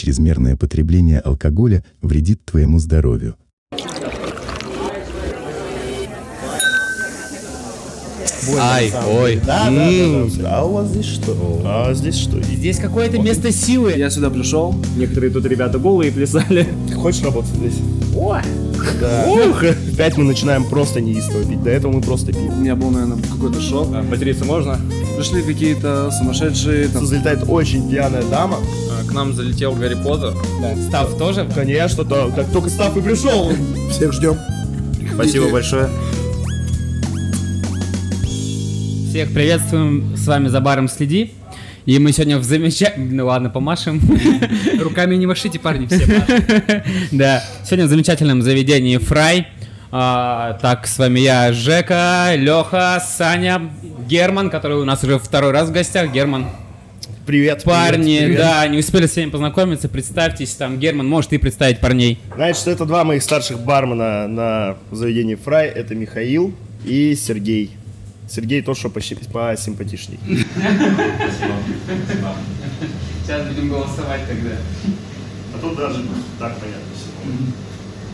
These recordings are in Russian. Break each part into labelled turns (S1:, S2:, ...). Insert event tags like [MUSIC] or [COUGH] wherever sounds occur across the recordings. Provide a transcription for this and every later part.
S1: Чрезмерное потребление алкоголя вредит твоему здоровью.
S2: Ай, ой.
S3: Да, да, да, да. А у вас здесь что? А здесь что?
S4: Здесь какое-то место силы.
S5: Я сюда пришел, некоторые тут ребята голые плясали.
S3: Ты хочешь работать здесь? Да. Ух, Опять мы начинаем просто неистово пить. До этого мы просто пили.
S5: У меня был, наверное, какой-то шок.
S2: А, Потереться можно?
S5: Пришли какие-то сумасшедшие, там,
S3: Залетает очень пьяная дама.
S2: К нам залетел Гарри Поттер.
S4: Став тоже?
S3: Конечно, то, как только Став и пришел. Всех ждем.
S2: Спасибо большое.
S4: Всех приветствуем, с вами за баром следи. И мы сегодня в замечательном... Ну ладно, помашем. [LAUGHS]
S6: Руками не машите, парни, все. [LAUGHS]
S4: Да, сегодня в замечательном заведении Фрай. А, так, с вами я, Жека, Леха, Саня, Герман, который у нас уже второй раз в гостях. Герман,
S3: Привет,
S4: парни,
S3: привет, привет.
S4: да, не успели с вами познакомиться, представьтесь, там, Герман, можешь ты представить парней?
S3: Знаете, что это два моих старших бармена на заведении Фрай. Это Михаил и Сергей. Сергей тот, что почти посимпатичней.
S4: Сейчас будем голосовать тогда.
S3: А тут даже так понятно все.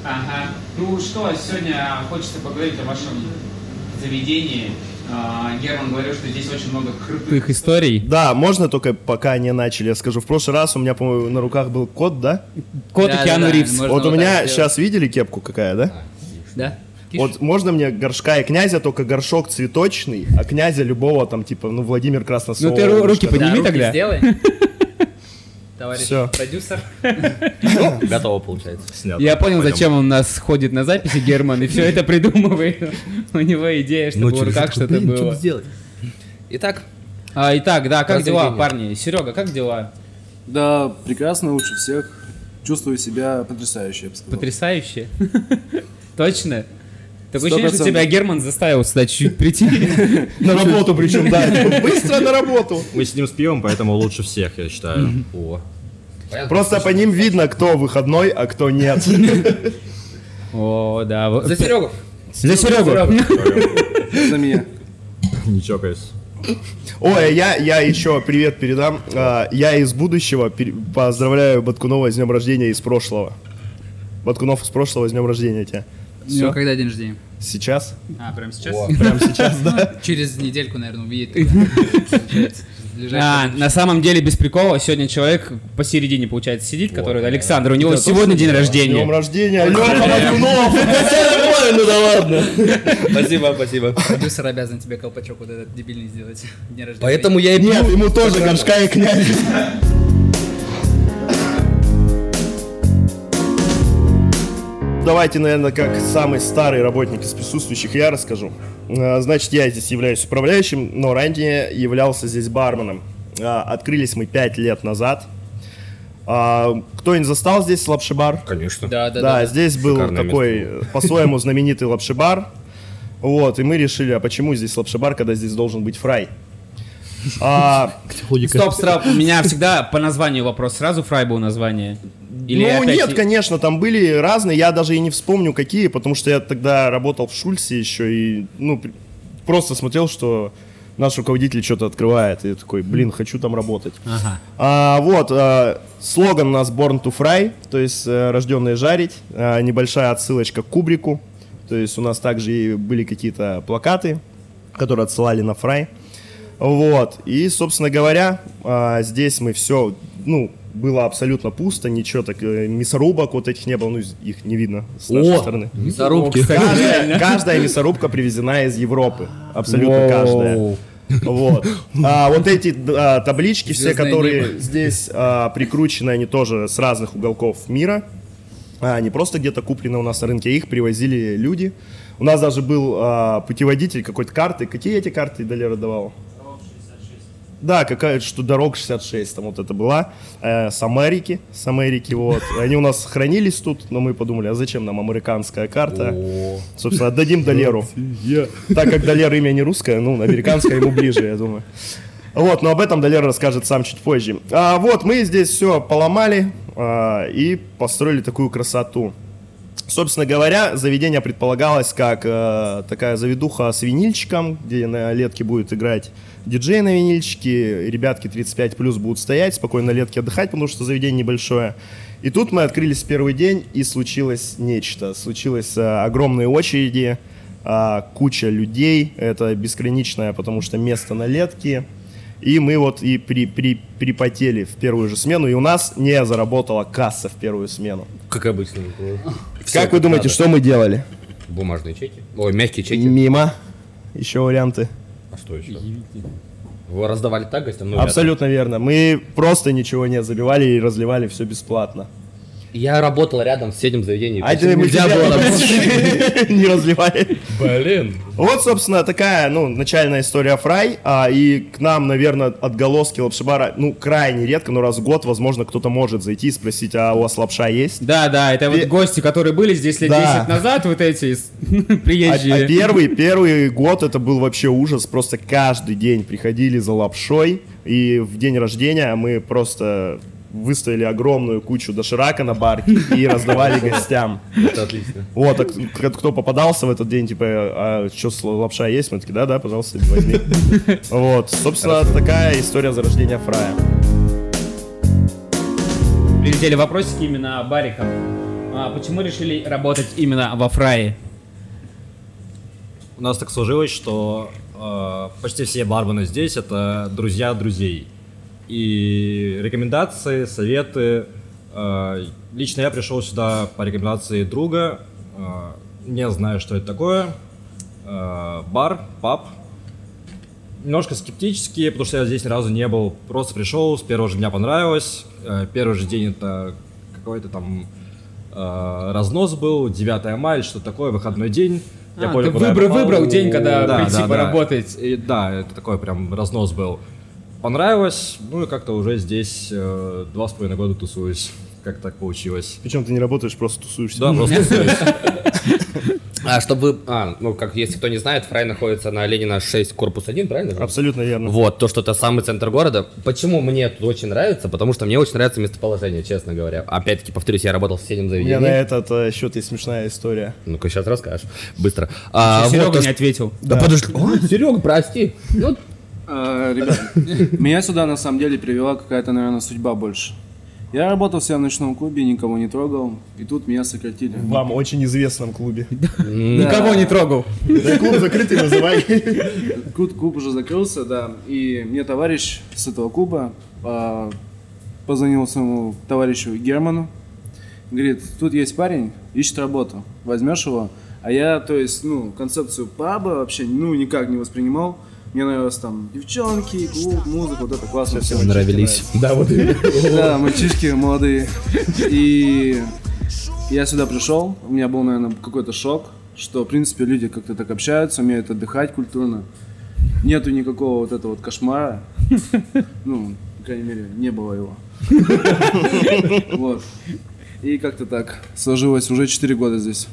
S4: Ага. Ну что, сегодня хочется поговорить о вашем заведении. А, Герман говорил, что здесь очень много крутых историй.
S3: Да, можно только пока не начали, я скажу. В прошлый раз у меня, по-моему, на руках был кот, да?
S4: Кот и
S6: Да,
S4: Киану
S6: да,
S4: Ривз.
S3: вот у
S6: вот
S3: меня сейчас видели кепку какая, да?
S6: Да? Киш?
S3: Вот можно мне горшка и князя, только горшок цветочный, а князя любого там, типа, ну, Владимир Красносолов.
S4: Ну ты ру- руки подними.
S6: Да, руки
S4: тогда.
S6: сделай. [LAUGHS] Товарищ
S3: Всё.
S6: продюсер. [LAUGHS]
S2: Готово, получается. Снято.
S4: Я понял,
S2: Пойдем.
S4: зачем он у нас ходит на записи, Герман, и все это придумывает. У него идея, чтобы в руках что-то было.
S2: сделать? Итак,
S4: А, итак, да, как дела, парни? Серега, как дела?
S5: да, прекрасно, лучше всех. Чувствую себя потрясающе, я бы сказал.
S4: Потрясающе. [LAUGHS] Точно? Такое ощущение, что тебя Герман заставил сюда чуть-чуть прийти. [LAUGHS]
S3: На работу причем, да. Быстро на работу.
S2: мы сидим с пивом, поэтому лучше всех, я считаю. О.
S3: Просто по ним видно, кто выходной, а кто нет. [LAUGHS]
S4: О, да.
S6: За Серегу.
S4: За Серегу.
S5: За [LAUGHS] меня.
S2: Ничего, кайс.
S3: Ой, я, я еще привет передам. А, Я из будущего поздравляю Баткунова с днем рождения из прошлого. Баткунов из прошлого с днем рождения тебя.
S6: У него когда день рождения?
S3: Сейчас?
S6: А, прямо сейчас?
S3: Прямо сейчас, да? [LAUGHS]
S6: Через недельку, наверное, увидит.
S4: А, на самом деле, без прикола, сегодня человек посередине, получается, сидит, который Александр. У него сегодня день
S3: днем
S4: рождения.
S3: рождения, Лёха Баткунов! Ну да ладно.
S2: Спасибо, спасибо.
S6: Продюсер обязан тебе колпачок вот этот дебильный сделать. День рождения.
S2: Поэтому я и
S3: Нет, ему тоже горшка и князь. Давайте, наверное, как самый старый работник из присутствующих я расскажу. А, Значит, я здесь являюсь управляющим, но ранее являлся здесь барменом. А, Открылись мы 5 лет назад. А, Кто-нибудь застал здесь лапшибар?
S2: Конечно.
S6: Да, да,
S3: Да,
S6: да.
S3: здесь был
S2: Шикарное
S3: такой э, по-своему знаменитый лапшибар. Вот, и мы решили, а почему здесь лапшибар, когда здесь должен быть фрай? А,
S4: Стоп, стоп, у меня всегда по названию вопрос. Сразу Фрай был название? Или
S3: ну,
S4: опять-
S3: нет, конечно, там были разные, я даже и не вспомню какие, потому что я тогда работал в Шульце еще и, ну, просто смотрел, что наш руководитель что-то открывает, и я такой, блин, хочу там работать.
S4: Ага.
S3: А, вот, а, слоган у нас Born to Fry, то есть э, рожденные жарить, А, небольшая отсылочка к Кубрику, то есть у нас также и были какие-то плакаты, которые отсылали на Фрай. Вот, и, собственно говоря, а, здесь мы все, ну, было абсолютно пусто, ничего так, э, мясорубок вот этих не было, ну, их не видно с нашей стороны.
S2: Зарубки.
S3: Каждая, каждая мясорубка привезена из Европы, абсолютно
S4: Воу.
S3: каждая. Вот. А, вот эти а, таблички, все,
S6: Звездное
S3: которые
S6: небо.
S3: здесь а, прикручены, они тоже с разных уголков мира. А, не просто где-то куплены у нас на рынке, их привозили люди. У нас даже был а, путеводитель какой-то карты. Какие эти карты Далера давал? Да, какая что дорог 66 там вот это была, э, с Америки, с Америки, вот. [LAUGHS] Они у нас хранились тут, но мы подумали, а зачем нам американская карта? Собственно, отдадим Долеру. [LAUGHS] Так как Долер имя не русское, ну, американское ему ближе, я думаю. Вот, но об этом Долер расскажет сам чуть позже. А, вот, мы здесь все поломали а, и построили такую красоту. Собственно говоря, заведение предполагалось как э, такая заведуха с винильчиком, где на летке будет играть диджеи на винильчике, ребятки 35 плюс будут стоять, спокойно на летке отдыхать, потому что заведение небольшое. И тут мы открылись в первый день, и случилось нечто. Случилось а, огромные очереди, а, куча людей, это бесконечное, потому что место на летке. И мы вот и при, при, припотели в первую же смену, и у нас не заработала касса в первую смену.
S2: Как обычно.
S3: как вы думаете, что мы делали?
S2: Бумажные чеки? Ой, мягкие чеки.
S3: Мимо. Еще варианты.
S2: Что еще? Вы раздавали так гостям? Ну,
S3: Абсолютно верно. Мы просто ничего не забивали и разливали все бесплатно.
S2: Я работал рядом с этим заведением.
S3: А это
S2: нельзя
S3: тебя
S2: было [LAUGHS]
S3: не разливали.
S2: Блин.
S3: Вот, собственно, такая, ну, начальная история Фрай, а, и к нам, наверное, отголоски лапшибара, ну, крайне редко, но раз в год, возможно, кто-то может зайти и спросить, а у вас лапша есть?
S4: Да, да, это вот
S3: Пе-
S4: гости, которые были здесь лет
S3: Да.
S4: 10 назад, вот эти с- [LAUGHS]
S3: А,
S4: приезжие.
S3: а первый, первый год это был вообще ужас, просто каждый день приходили за лапшой, и в день рождения мы просто выставили огромную кучу доширака на барке и раздавали гостям.
S2: Это отлично.
S3: Вот, а кто попадался в этот день, типа, а что, лапша есть? Мы такие, да, да, пожалуйста, возьми. [LAUGHS] Вот, собственно, такая история зарождения фрая.
S4: Прилетели вопросики именно барикам. А почему решили работать именно во фрае?
S7: У нас так сложилось, что э, почти все бармены здесь это друзья друзей. И рекомендации, советы. э, лично я пришел сюда по рекомендации друга. э, не знаю, что это такое. Э, бар, паб. Немножко скептически, потому что я здесь ни разу не был. Просто пришел, с первого же дня понравилось. Первый же день это какой-то там разнос был, 9 мая, что такое, выходной день.
S4: А,
S7: понял,
S4: ты
S7: я
S4: выбрал-
S7: попал.
S4: выбрал день, когда
S7: Да,
S4: прийти
S7: да, да.
S4: поработать.
S7: И да, это такой прям разнос был. Понравилось, ну и как-то уже здесь э, два с половиной года тусуюсь. Как так получилось?
S3: Причем ты не работаешь, просто тусуешься.
S7: Да, просто тусуюсь. [LAUGHS]
S2: А, чтобы вы... А, ну, как, если кто не знает, Фрай находится на Ленина 6, корпус 1, правильно?
S3: Абсолютно верно.
S2: Вот, то, что это самый центр города. Почему мне тут очень нравится? Потому что мне очень нравится местоположение, честно говоря. Опять-таки, повторюсь, я работал в соседнем
S3: У меня
S2: заведении.
S3: на этот э, счет есть смешная история.
S2: Ну-ка, сейчас расскажешь. Быстро. А, вот
S4: Серега
S2: то,
S4: не ответил.
S2: Да подожди. Ой, Серега, прости. Ну,
S5: А, Ребят, [LAUGHS] меня сюда на самом деле привела какая-то, наверное, судьба больше. Я работал себя в ночном клубе, никого не трогал, и тут меня сократили.
S3: В вам очень известном клубе. [LAUGHS]
S4: Никого не трогал.
S3: Клуб закрытый называй. [LAUGHS]
S5: Клуб, клуб уже закрылся, да, и мне товарищ с этого клуба а, позвонил своему товарищу Герману, говорит, тут есть парень, ищет работу, возьмешь его? А я, то есть, ну, концепцию паба вообще, ну, никак не воспринимал. Мне нравилось там девчонки, клуб, музыка, вот это классно все.
S2: нравились. [LAUGHS] Да, вот
S5: Да, мальчишки молодые. И я сюда пришел, у меня был, наверное, какой-то шок, что, в принципе, люди как-то так общаются, умеют отдыхать культурно. Нету никакого вот этого вот кошмара. Ну, по крайней мере, не было его. [LAUGHS] Вот. И как-то так сложилось уже 4 года здесь.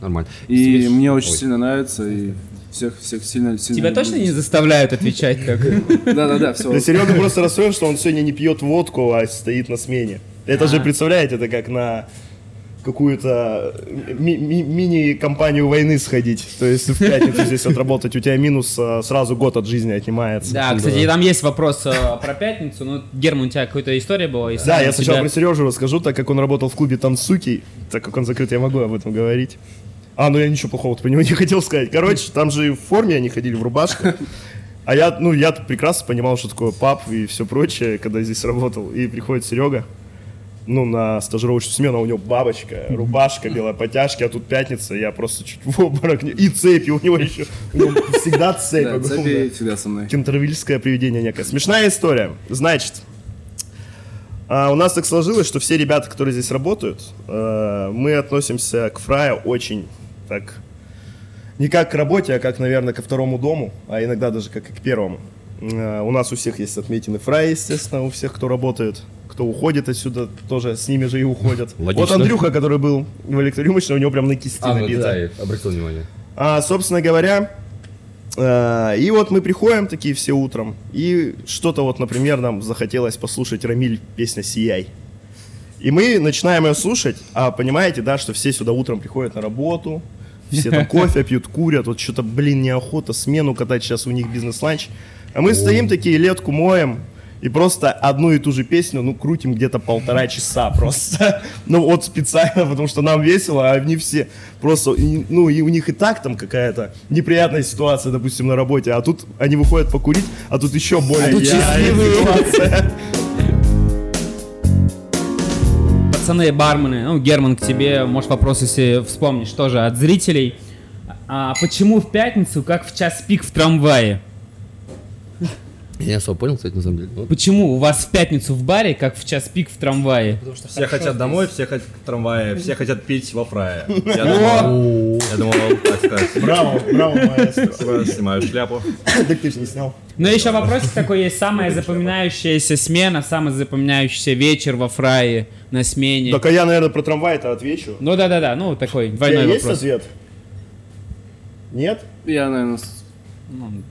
S2: Нормально.
S5: И мне очень сильно нравится, и всех, всех сильно, сильно
S4: Тебя
S5: люблю
S4: точно не заставляют отвечать так?
S5: Да-да-да, [LAUGHS] все.
S3: Да Серега просто расстроен, что он сегодня не пьет водку, а стоит на смене. Это же, представляете, это как на какую-то ми- ми- мини-компанию войны сходить. То есть в пятницу здесь отработать, у тебя минус а, сразу год от жизни отнимается.
S4: Да, кстати, там есть вопрос э, про пятницу. Ну, Герман, у тебя какая-то история была? и
S3: Да, я сначала про Сережу расскажу, так как он работал в клубе Танцуки, так как он закрыт, я могу об этом говорить. А, ну я ничего плохого про него [LAUGHS] не хотел сказать. Короче, там же и в форме они ходили, в рубашках. [LAUGHS] А я, ну, я прекрасно понимал, что такое пап и все прочее, когда здесь работал. И приходит Серега, ну, на стажировочную смену, а у него бабочка, рубашка, белая потяжки, а тут пятница, я просто чуть в обморок. не- И цепи у него еще. У него всегда [LAUGHS] цепь
S5: Да, цепи всегда со мной.
S3: Кентервильское привидение некое. Смешная история. Значит, а, у нас так сложилось, что все ребята, которые здесь работают, э, мы относимся к Фраю очень так не как к работе, а как, наверное, ко второму дому, а иногда даже как и к первому. Э, У нас у всех есть отметины Фрая, естественно, у всех, кто работает. Кто уходит отсюда, тоже с ними же и уходят.
S2: Логично.
S3: Вот Андрюха, который был в электрорюмочной, у него прям на кисти
S2: А, ну
S3: набито.
S2: да, я обратил внимание.
S3: А, собственно говоря, э, и вот мы приходим такие все утром, и что-то вот, например, нам захотелось послушать Рамиль песня «Сияй». И мы начинаем ее слушать, а понимаете, да, что все сюда утром приходят на работу, все там кофе пьют, курят, вот что-то, блин, неохота, смену катать, сейчас у них бизнес-ланч. А мы стоим такие, летку моем, и просто одну и ту же песню, ну, крутим где-то полтора часа просто. [LAUGHS] Ну, вот специально, потому что нам весело, а они все просто, и, ну, и у них и так там какая-то неприятная ситуация, допустим, на работе, а тут они выходят покурить, а тут еще более
S4: тут
S3: яркая
S4: счастливые.
S3: ситуация.
S4: Пацаны, бармены, ну, Герман, к тебе, может, вопрос, если вспомнишь, тоже от зрителей. А почему в пятницу, как в час пик в трамвае?
S2: Я не особо понял, кстати, на самом деле. Ну,
S4: Почему у вас в пятницу в баре, как в час пик в трамвае?
S7: Все хотят домой, все хотят в трамвае, все хотят пить во фрае. Я думал, я думал, так сказать.
S3: Браво, браво, маэстро.
S7: Спасибо, Снимаю шляпу.
S3: Так ты же не снял.
S4: Ну, еще вопросик такой есть. Самая запоминающаяся смена, самый запоминающийся вечер во фрае на смене.
S3: Так, а я, наверное, про трамвай-то отвечу.
S4: Ну, да-да-да, ну, такой двойной
S3: есть
S4: вопрос.
S3: ответ? Нет?
S5: Я, наверное,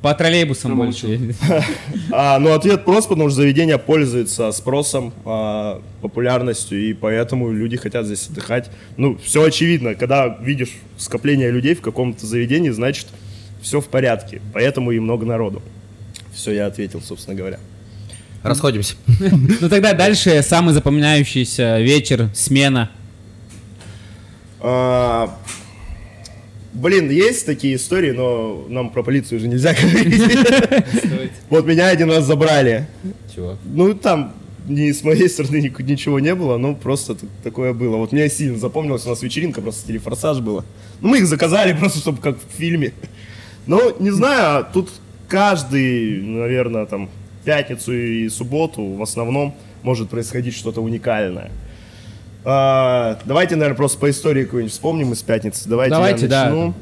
S4: По троллейбусам больше. [LAUGHS]
S3: А, ну, ответ просто, потому что заведение пользуется спросом, а, популярностью, и поэтому люди хотят здесь отдыхать. Ну, все очевидно. Когда видишь скопление людей в каком-то заведении, значит, все в порядке. Поэтому и много народу. Все, я ответил, собственно говоря.
S2: Расходимся.
S4: Ну, тогда дальше самый запоминающийся вечер, смена.
S3: А, Блин, есть такие истории, но нам про полицию уже нельзя [LAUGHS] говорить. Вот меня один раз забрали.
S2: Чего?
S3: Ну, там ни с моей стороны ни- ничего не было, ну, просто такое было. Вот мне сильно запомнилось, у нас вечеринка, просто телефорсаж было. Ну, мы их заказали [LAUGHS] просто, чтобы как в фильме. Ну, не знаю, тут каждый, наверное, там, пятницу и субботу в основном может происходить что-то уникальное. А, давайте, наверное, просто по истории какую-нибудь вспомним из пятницы. Давайте,
S4: Давайте,
S3: я
S4: да.
S3: начну.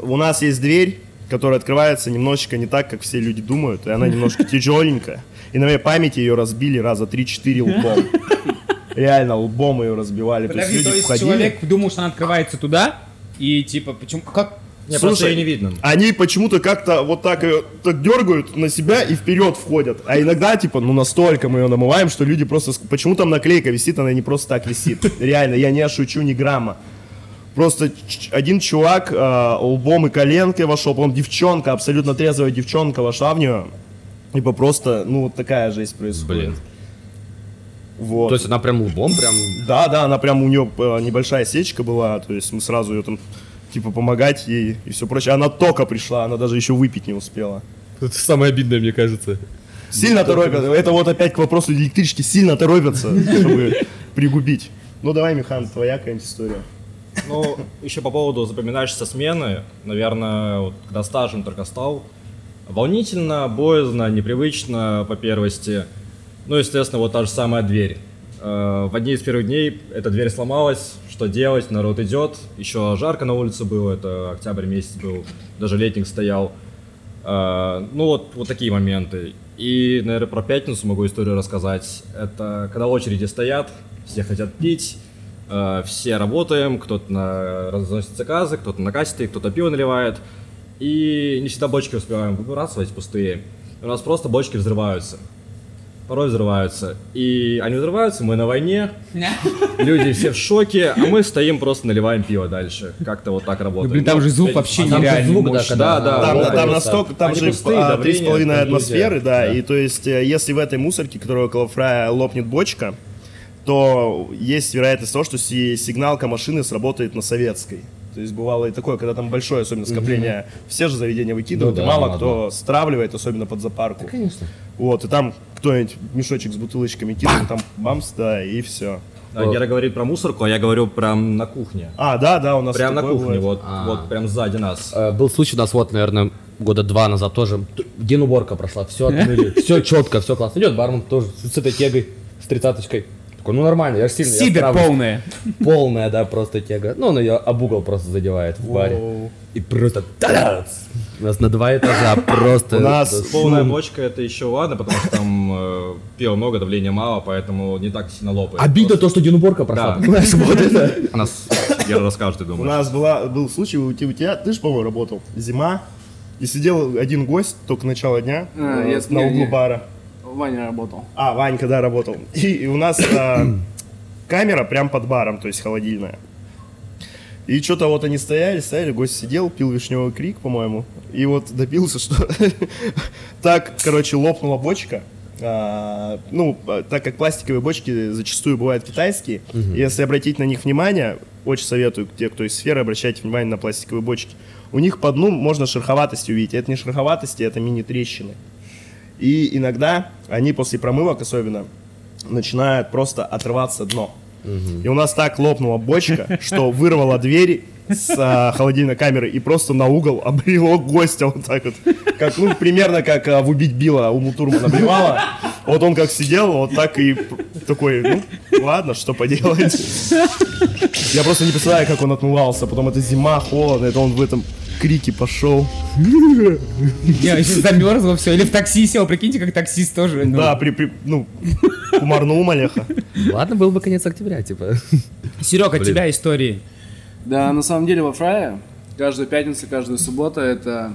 S3: У нас есть дверь, которая открывается немножечко не так, как все люди думают, и она [LAUGHS] немножко тяжеленькая. И на моей памяти ее разбили раза 3-4 лбом. Реально, лбом ее разбивали. То есть
S4: Подожди, то есть человек думал, что она открывается туда, и типа, почему, как?
S7: Не,
S3: Слушай,
S7: просто ее не видно.
S3: Они почему-то как-то вот так так дергают на себя и вперед входят. А иногда, типа, ну настолько мы ее намываем, что люди просто... Почему там наклейка висит, она не просто так висит. [LAUGHS] Реально, я не шучу ни грамма. Просто один чувак э, лбом и коленкой вошел, потом девчонка, абсолютно трезвая девчонка вошла в нее. Типа просто, ну, вот такая жесть происходит.
S2: Блин.
S3: Вот.
S2: То есть она прям лбом, прям...
S3: Да, да, она прям у нее э, небольшая сечка была, то есть мы сразу ее там типа помогать ей и все прочее. Она только пришла, она даже еще выпить не успела.
S2: Это самое обидное, мне кажется.
S3: Сильно торопятся. Это вот опять к вопросу электрички. Сильно торопятся, чтобы пригубить. Ну давай, Михан, твоя какая-нибудь история.
S7: Ну, еще по поводу запоминающейся смены, наверное, вот, когда стажем только стал, волнительно, боязно, непривычно по первости. Ну, естественно, вот та же самая дверь. Э, В одни из первых дней эта дверь сломалась, что делать, народ идет, еще жарко на улице было, это октябрь месяц был, даже летник стоял. Э, Ну вот, вот такие моменты. И, наверное, про пятницу могу историю рассказать. Это когда очереди стоят, все хотят пить, э, все работаем, кто-то на- разносит заказы, кто-то на кассе, кто-то пиво наливает. И не всегда бочки успеваем выбрасывать пустые. У нас просто бочки взрываются. Порой взрываются. И они взрываются, мы на войне, [LAUGHS] люди все в шоке, а мы стоим просто наливаем пиво дальше. Как-то вот так работает.
S4: Блин, там же звук вообще
S2: А
S4: нереальный.
S2: звук, да,
S7: Да, да.
S3: Там, настолько, там же
S7: пустые,
S3: а,
S7: давление,
S3: 3,5
S2: там
S3: атмосферы, да,
S2: да.
S3: и то есть, э, если в этой мусорке, которая около фрая, лопнет бочка, то есть вероятность того, что си- сигналка машины сработает на советской. То есть бывало и такое, когда там большое особенно скопление, все же заведения выкидывают,
S2: Ну
S3: и
S2: да,
S3: мало
S2: ладно.
S3: кто стравливает, особенно под запарку.
S2: Конечно.
S3: Вот, и там кто-нибудь мешочек с бутылочками кинул, там бамс, да, и все.
S7: А Гера говорит про мусорку, а я говорю прям на кухне.
S3: А, да, да, у нас
S7: Прям на кухне,
S3: бывает.
S7: вот,
S2: А.
S7: вот прям сзади нас.
S2: Э, Был случай у нас вот, наверное, года два назад тоже. День уборка прошла, все отмыли, все четко, все классно. Идет бармен тоже с этой кегой, с тридцаточкой. Такой, ну нормально, я же сильный, я
S4: Сидор
S2: справлюсь».
S4: полная.
S2: Полная, да, просто тега. Ну, он ее об угол просто задевает в баре. И просто! У нас на два этажа просто...
S3: У нас
S7: Полная бочка это еще ладно, потому что там э, пива много, давления мало, поэтому не так сильно лопает.
S2: Обидно то, что день уборка прошла,
S7: Да.
S2: понимаешь, вот это.
S7: А нас Гера расскажет, ты
S3: У
S7: думаешь.
S3: нас была, был случай, у тебя, у ты же, по-моему, работал, зима, и сидел один гость, только начало дня,
S5: А,
S3: э,
S5: я-
S3: на углу бара.
S5: Ваня работал.
S3: А, Ванька, да, работал. И, и у нас э, [COUGHS] камера прям под баром, то есть холодильная. И что-то вот они стояли, стояли, гость сидел, пил вишневый крик, по-моему. И вот добился, что [LAUGHS] так, короче, лопнула бочка. А, ну, а, так как пластиковые бочки зачастую бывают китайские, если обратить на них внимание, очень советую те, кто из сферы, обращайте внимание на пластиковые бочки. У них по дну можно шероховатость увидеть. Это не шероховатости, это мини-трещины. И иногда они после промывок особенно начинают просто отрываться дно. И у нас так лопнула бочка, что вырвала двери с а, холодильной камеры и просто на угол обрело гостя вот так вот. Как, ну, примерно как а, в «Убить Билла» у Мутурмана обревала. Вот он как сидел, вот так и такой, ну, ладно, что поделать. Я просто не представляю, как он отмывался. Потом это зима, холодно, это он в этом крике пошел.
S4: Я еще замерзло все. Или в такси сел, прикиньте, как таксист тоже. ну.
S3: Да, при, при- ну, кумарнул малеха.
S2: Ладно, был бы конец октября, типа.
S4: Серега, от тебя истории.
S5: Да, на самом деле во Фрае каждая пятница, каждая суббота это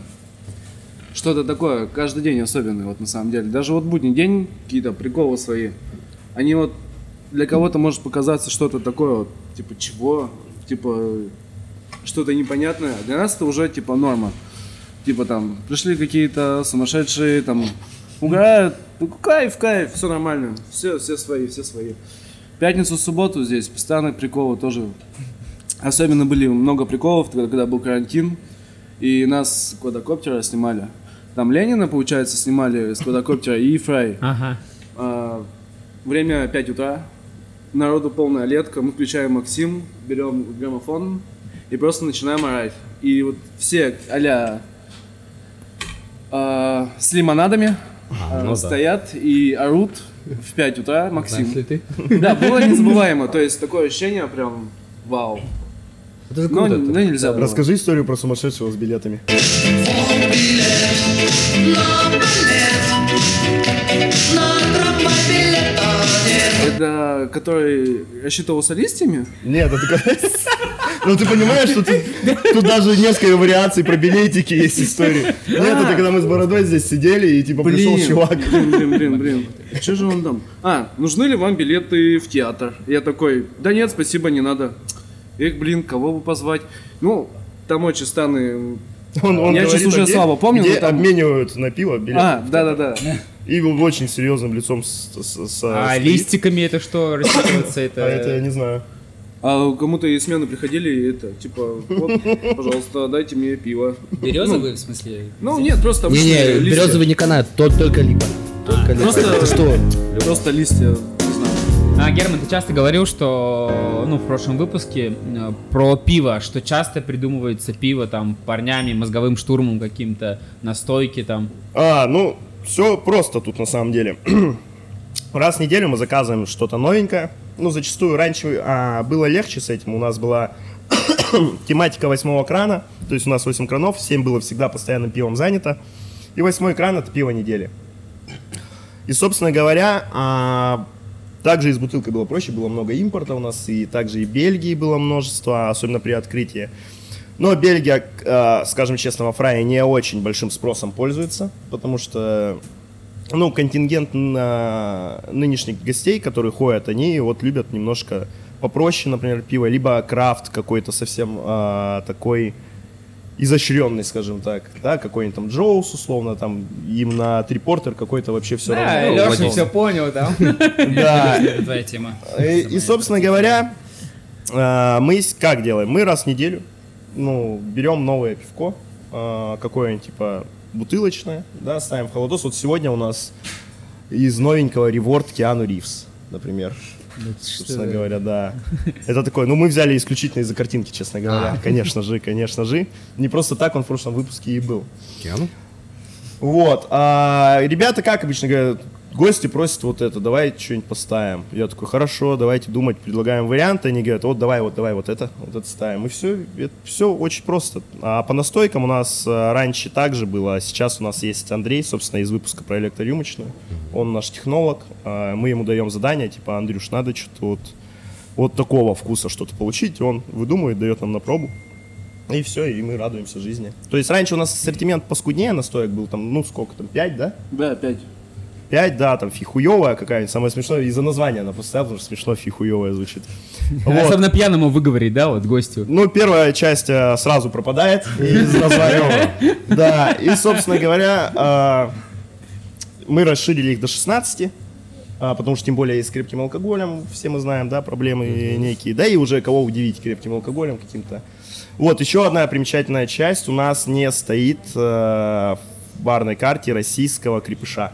S5: что-то такое, каждый день особенный, вот на самом деле. Даже вот будний день, какие-то приколы свои, они вот для кого-то может показаться что-то такое, вот, типа чего, типа что-то непонятное. Для нас это уже типа норма. Типа там пришли какие-то сумасшедшие, там угорают, ну, кайф, кайф, все нормально, все, все свои, все свои. Пятницу, субботу здесь постоянные приколы тоже Особенно были много приколов, тогда, когда был карантин, и нас с квадрокоптера снимали. Там Ленина, получается, снимали с квадрокоптера и Фрай.
S4: Ага.
S5: А, время 5 утра, народу полная летка, мы включаем Максим, берем граммофон и просто начинаем орать. И вот все а с лимонадами а,
S2: ну да.
S5: стоят и орут в 5 утра Максим.
S2: Знаешь ли ты?
S5: Да, было незабываемо. То есть такое ощущение прям вау.
S2: Это же
S5: Но,
S2: круто.
S5: но нельзя было.
S3: Расскажи историю про сумасшедшего с билетами.
S5: Это который рассчитывался листьями?
S3: Нет, это такая... Ну ты понимаешь, что тут, тут даже несколько вариаций про билетики есть истории. Нет, это когда мы с Бородой здесь сидели, и типа пришел чувак.
S5: Блин, блин, блин, блин. Что же он там? А, нужны ли вам билеты в театр? Я такой, да нет, спасибо, не надо. Эх, блин, кого бы позвать? Ну, там очень странные...
S3: Он, он
S5: Я сейчас уже
S3: а где-
S5: слабо помню,
S3: где
S5: там-
S3: обменивают на пиво билеты.
S5: А, да-да-да.
S3: И очень серьезным лицом с, с- с-
S4: А
S3: стоит.
S4: листиками это что рассчитываться? Это...
S3: А это я не знаю.
S5: А кому-то из смены приходили, и это, типа, вот, пожалуйста, дайте мне пиво.
S6: Березовый, в смысле?
S5: Ну, нет, просто обычные
S2: Не-не,
S5: листья.
S2: березовый не канает, тот только липа. Только липа.
S5: Просто,
S2: Это что?
S5: просто листья, не знаю.
S4: А, Герман, ты часто говорил, что, ну, в прошлом выпуске э, про пиво, что часто придумывается пиво там парнями, мозговым штурмом каким-то, настойки там.
S3: А, ну, все просто тут на самом деле. [CLEARS THROAT] Раз в неделю мы заказываем что-то новенькое. Ну, зачастую раньше а, было легче с этим. У нас была [COUGHS] тематика восьмого крана. То есть у нас 8 кранов, 7 было всегда постоянно пивом занято. И восьмой кран это пиво недели. И, собственно говоря, а, также и с бутылкой было проще, было много импорта у нас, и также и Бельгии было множество, особенно при открытии. Но Бельгия, э, скажем честно, во Фрае не очень большим спросом пользуется, потому что ну, контингент на нынешних гостей, которые ходят, они вот любят немножко попроще, например, пиво, либо крафт какой-то совсем э, такой изощренный, скажем так, да, какой-нибудь там Джоус, условно, там, им на трипортер какой-то вообще все
S4: Да,
S3: равно.
S4: Леша
S2: Вадим.
S4: все понял.
S3: Да, [LAUGHS]
S6: Это твоя тема.
S3: и, собственно говоря, э, мы как делаем? Мы раз в неделю, ну, берем новое пивко, э, какое-нибудь, типа, бутылочное, да, ставим в холодос. Вот сегодня у нас из новенького реворд Киану Ривз, например. Собственно говоря, да. [LAUGHS] Это такое, ну мы взяли исключительно из-за картинки, честно говоря. Конечно же, конечно же. Не просто так он в прошлом выпуске и был.
S2: Киану?
S3: Вот. А ребята, как обычно говорят, гости просят вот это, давай что-нибудь поставим. Я такой, хорошо, давайте думать, предлагаем варианты. Они говорят, вот давай, вот давай вот это, вот это ставим. И все, это все очень просто. А по настойкам у нас а, раньше также было, а сейчас у нас есть Андрей, собственно, из выпуска про электрорюмочную. Он наш технолог. А, Мы ему даем задание, типа, Андрюш, надо что-то вот, вот такого вкуса что-то получить. И он выдумывает, дает нам на пробу. И все, и мы радуемся жизни. То есть раньше у нас ассортимент поскуднее настоек был, там, ну сколько там, 5, да?
S5: Да, опять.
S3: 5, да, там фихуевая какая-нибудь, самое смешное, из-за названия она поставила, потому что смешно фихуевая звучит. [LAUGHS] Вот.
S4: Особенно пьяному выговорить, да, вот гостю.
S3: Ну, первая часть э, сразу пропадает из [LAUGHS] названия. Да, и, собственно говоря, э, мы расширили их до 16, а, потому что тем более и с крепким алкоголем, все мы знаем, да, проблемы некие, да, и уже кого удивить крепким алкоголем каким-то. Вот, еще одна примечательная часть, у нас не стоит э, в барной карте российского крепыша.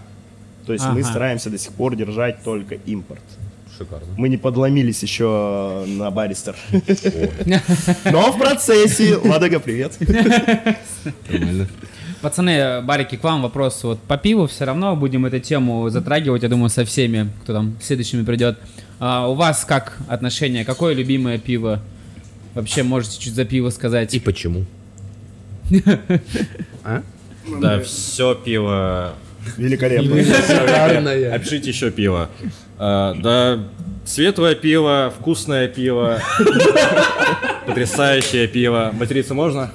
S3: То есть мы
S4: Ага.
S3: стараемся до сих пор держать только импорт.
S2: Шикарно.
S3: Мы не подломились еще на баристер. Но в процессе. Ладога, привет.
S2: Нормально.
S4: Пацаны, барики, к вам вопрос. Вот по пиву все равно будем эту тему затрагивать, я думаю, со всеми, кто там следующими придет. А, у вас как отношение? Какое любимое пиво? Вообще, можете чуть за пиво сказать?
S2: И почему? [LAUGHS] А?
S7: Да, все пиво.
S3: Великолепно.
S7: Опишите еще пиво. А, да, светлое пиво, вкусное пиво, потрясающее пиво. Материться можно?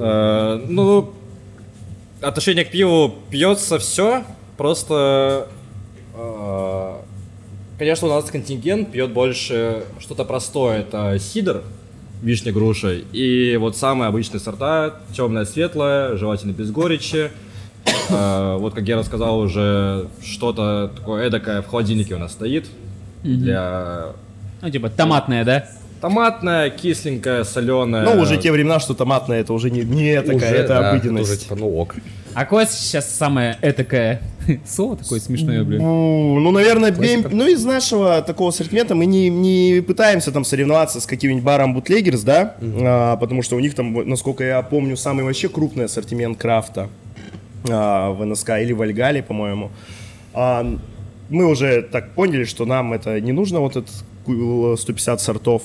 S7: Э, Ну, отношение к пиву пьется все, просто, э, конечно, у нас контингент пьет больше что-то простое, это сидр, вишня, груша, и вот самые обычные сорта, темное, светлое, желательно без горечи. Э, Вот, как я рассказал уже, что-то такое эдакое в холодильнике у нас стоит для
S4: Ну, типа, томатное, да?
S7: томатное, кисленькое, соленое.
S3: Ну, уже те времена, что томатная, это уже не, не такая,
S2: Уже,
S3: это
S2: да,
S3: обыденность.
S2: уже, типа, ну ок.
S4: А какое сейчас самое этакое [LAUGHS] слово такое смешное, блин?
S3: Ну, ну, наверное, бем- ну, из нашего такого ассортимента мы не, не пытаемся там соревноваться с каким-нибудь баром Бутлегерс, да, А, потому что у них там, насколько я помню, самый вообще крупный ассортимент крафта а, в НСК или в Альгале, по-моему. А, мы уже так поняли, что нам это не нужно, вот этот ку- 150 сортов.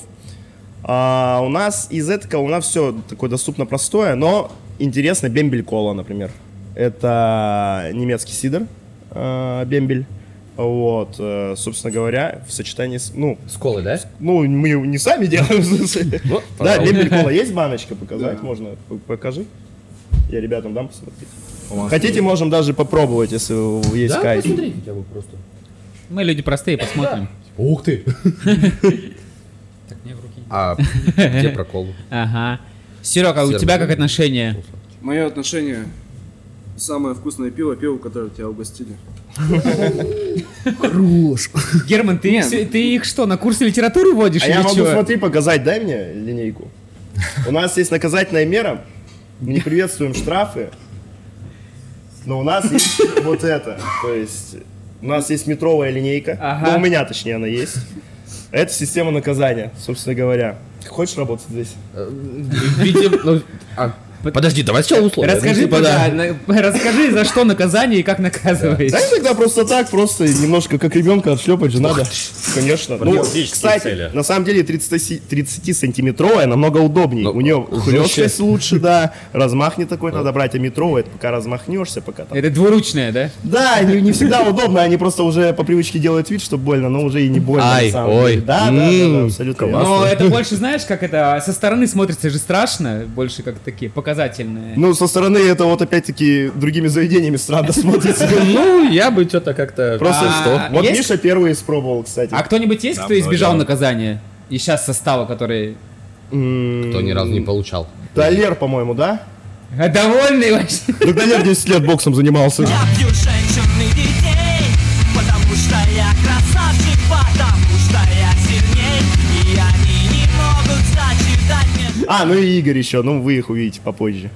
S3: А у нас из этого у нас все такое доступно простое, но интересно бембель кола, например. Это немецкий сидр, э, бембель. Вот, э, собственно говоря, в сочетании с, ну,
S2: С колой, да?
S3: ну, мы не сами делаем.
S2: Ну, [LAUGHS]
S3: Да, бембель кола есть баночка показать? Можно? Покажи. Я ребятам дам посмотреть. Хотите, можем даже попробовать, если есть
S2: Да,
S3: кайф.
S2: посмотри хотя бы просто.
S4: Мы люди простые, посмотрим.
S2: Ух ты!
S6: Так, мне в руки.
S2: А где про колу?
S4: Ага. Серега, а у тебя как отношение?
S5: Мое отношение самое вкусное пиво, пиво, которое тебя угостили.
S4: Герман, ты,
S5: Нет.
S4: ты их что, на курсы литературы водишь
S3: А
S4: или
S3: я могу,
S4: чё?
S3: смотри, показать, дай мне линейку. У нас есть наказательная мера, мы не приветствуем штрафы, но у нас есть [LAUGHS] вот это, то есть у нас есть метровая линейка,
S4: Ага.
S3: ну, у меня точнее она есть. Это система наказания, собственно говоря. Хочешь работать здесь?
S2: Видим, ну, а, Подожди, давай сначала условия.
S4: Расскажи,
S2: Ну, типа, да.
S4: на- [LAUGHS] расскажи, за что наказание и как наказываешь.
S3: Да тогда просто так, просто немножко как ребенка отшлепать же надо. Конечно. Ну, кстати,
S7: цели.
S3: на самом деле 30-сантиметровая намного удобнее.
S2: Ну,
S3: У нее хлесткость лучше, да. [LAUGHS] Размах не такой надо брать, а метровая, это пока размахнешься, пока там.
S4: Это двуручное, да?
S3: Да, не, не всегда удобно, они просто уже по привычке делают вид, что больно, но уже и не больно
S2: Ай,
S3: на самом
S2: ой.
S3: деле. Да, да, да, абсолютно.
S4: Но [LAUGHS] это больше, знаешь, как это со стороны смотрится же страшно, больше как такие показательные.
S3: Ну, со стороны это вот опять-таки другими заведениями странно [LAUGHS] смотрится.
S2: Ну, я бы что-то как-то...
S3: Просто
S4: А,
S3: что? Вот? Миша первый испробовал, кстати.
S4: А кто-нибудь есть, кто избежал наказания? И сейчас состава, который...
S2: Кто ни разу не получал.
S3: Далер, по-моему, да?
S4: А, Довольный вообще.
S3: Ну, Далер 10 лет боксом занимался.
S8: Я
S3: А, ну и Игорь еще, ну вы их увидите попозже.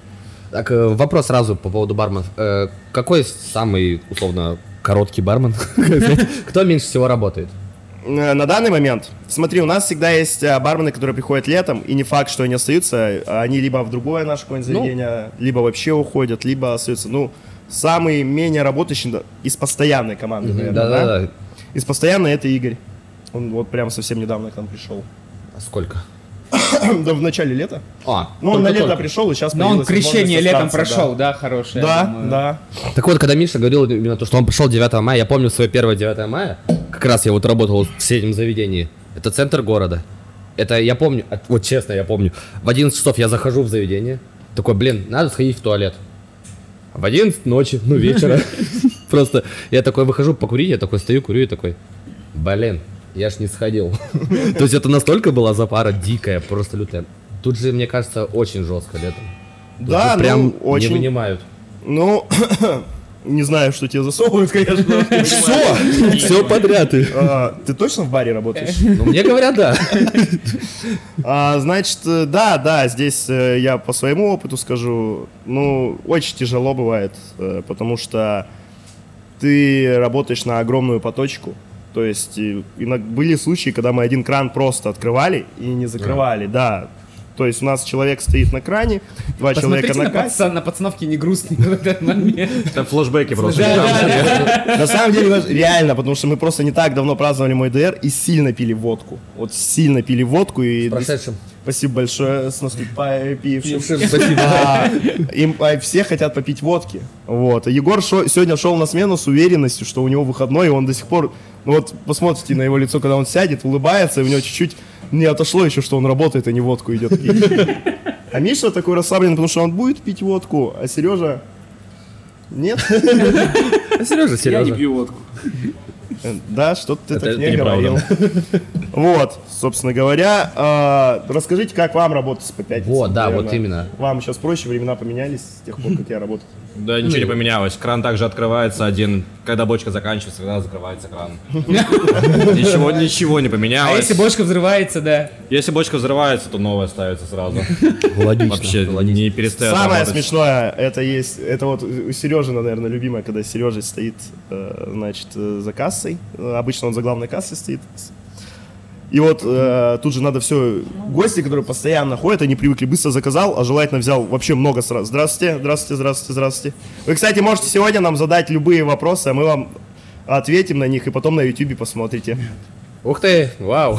S2: Так, э, вопрос сразу по поводу барменов. Э, Какой самый, условно, короткий бармен? [LAUGHS] Кто меньше всего работает?
S3: Э, На данный момент, смотри, у нас всегда есть бармены, которые приходят летом, и не факт, что они остаются, они либо в другое наше какое-нибудь
S2: Ну.
S3: заведение, либо вообще уходят, либо остаются. Ну, самый менее работающий да, из постоянной команды, наверное, да?
S2: Да-да-да.
S3: Из постоянной это Игорь. Он вот прям совсем недавно к нам пришел.
S2: А сколько? [COUGHS]
S3: Да, в начале лета.
S2: А,
S3: Ну, он на лето пришел, и сейчас
S4: Но он крещение летом прошел, да, хорошее. я
S3: Да, да.
S2: Так вот, когда Миша говорил именно то, что он пришел 9 мая, я помню свое первое 9 мая, как раз я вот работал в среднем заведении. Это центр города. Это я помню, от- вот честно, я помню. В 11 часов я захожу в заведение, такой, блин, надо сходить в туалет. В 11 ночи, ну вечера, [LAUGHS] Просто я такой выхожу покурить, я такой стою, курю и такой, блин, я ж не сходил. [LAUGHS] То есть это настолько была запара дикая, просто лютая. Тут же, мне кажется, очень жестко летом. Тут
S3: Да,
S2: же
S3: ну,
S2: прям
S3: очень.
S2: не вынимают.
S3: Ну, [COUGHS] не знаю, что тебе засовывают, конечно. [LAUGHS]
S2: Все, все подряд.
S3: А, Ты точно в баре работаешь?
S2: Ну, мне говорят, да. [LAUGHS]
S3: А, значит, да, да, здесь э, я по своему опыту скажу, ну, очень тяжело бывает, э, потому что ты работаешь на огромную поточку. То есть и были случаи, когда мы один кран просто открывали и не закрывали, да. То есть у нас человек стоит на кране, два человека
S4: Посмотрите
S3: на
S4: на,
S3: кассе.
S4: пацан, на пацановке не грустный [LAUGHS] в этот момент.
S7: Это флешбеки просто.
S3: На самом деле, реально, потому что мы просто не так давно праздновали мой ДР и сильно пили водку. Вот сильно пили водку и...
S2: Прошедшим.
S3: Спасибо большое, с.
S2: Спасибо. [LAUGHS]
S3: А, Им а, все хотят попить водки. Вот. А Егор шо- сегодня шел на смену с уверенностью, что у него выходной, и он до сих пор... Ну вот посмотрите на его лицо, когда он сядет, улыбается, и у него чуть-чуть не отошло еще, что он работает, а не водку идет. пить. [LAUGHS] А Миша такой расслабленный, потому что он будет пить водку, а Сережа... Нет?
S2: Сережа,
S5: Я не
S2: Сережа.
S5: пью водку.
S3: Да, что-то ты
S7: Это-
S3: так
S7: это
S3: не
S7: неправда.
S3: говорил. Вот, собственно говоря, а, расскажите, как вам работать по пятницам?
S2: Вот, да,
S3: наверное.
S2: вот именно.
S3: Вам сейчас проще, времена поменялись с тех пор, как я работаю.
S7: Да, ничего не поменялось. Кран также открывается один. Когда бочка заканчивается, когда закрывается кран. [LAUGHS] Ничего, ничего не
S4: А
S7: поменялось.
S4: если бочка взрывается, да?
S7: Если бочка взрывается, то новая ставится сразу. [LAUGHS]
S2: Логично.
S7: Вообще не перестает
S3: Самое
S7: работать.
S3: смешное, это есть, это вот у Сережи, наверное, любимое, когда Сережа стоит, э, значит, э, за кассой. Э, Обычно он за главной кассой стоит. И вот э, тут же надо все, гости, которые постоянно ходят, они привыкли, быстро заказал, а желательно взял вообще много сразу. Здравствуйте, здравствуйте, здравствуйте, здравствуйте. Вы, кстати, можете сегодня нам задать любые вопросы, а мы вам ответим на них и потом на YouTube посмотрите.
S2: Ух ты, вау.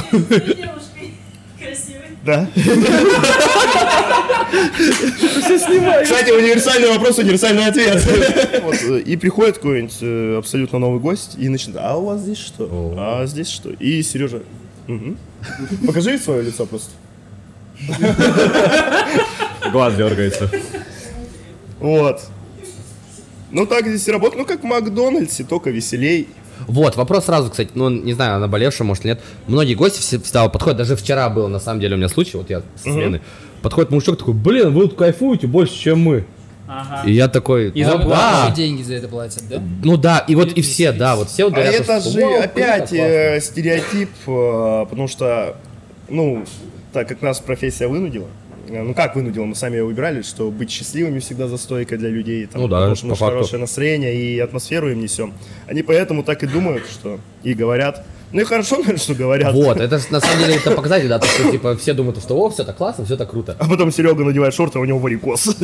S3: Да? Кстати, универсальный вопрос, универсальный ответ. Вот, И приходит какой-нибудь э, абсолютно новый гость и начинает, а у вас здесь что? А здесь что? И Сережа. Покажи свое лицо просто.
S7: Глаз дергается.
S3: Вот. Ну так здесь и работает, ну как в Макдональдсе, только веселей.
S2: Вот, вопрос сразу, кстати, ну, не знаю, о наболевшем, может, нет. Многие гости все- всегда подходят, даже вчера был, на самом деле, у меня случай, вот я с смены, подходит мужичок такой, блин, вы тут кайфуете больше, чем мы. И я такой,
S4: И
S2: «Ну да,
S6: деньги за это платят, да?
S2: ну да, и вот и все, да, вот все вот
S3: А это же
S2: «Вау, круто,
S3: опять
S2: классно».
S3: э, стереотип, э, потому что, ну, так как нас профессия вынудила, э, ну как вынудила, мы сами ее выбирали, что быть счастливыми всегда за стойкой для людей, там,
S2: Ну да,
S3: потому что мы
S2: по факту.
S3: хорошее настроение и атмосферу им несем. Они поэтому так и думают, что и говорят. Ну и хорошо, наверное, что говорят.
S2: Вот, это на самом деле это показатель, да, то, что типа все думают, что о, все так классно, все так круто.
S3: А потом Серега надевает шорты, а у него варикоз.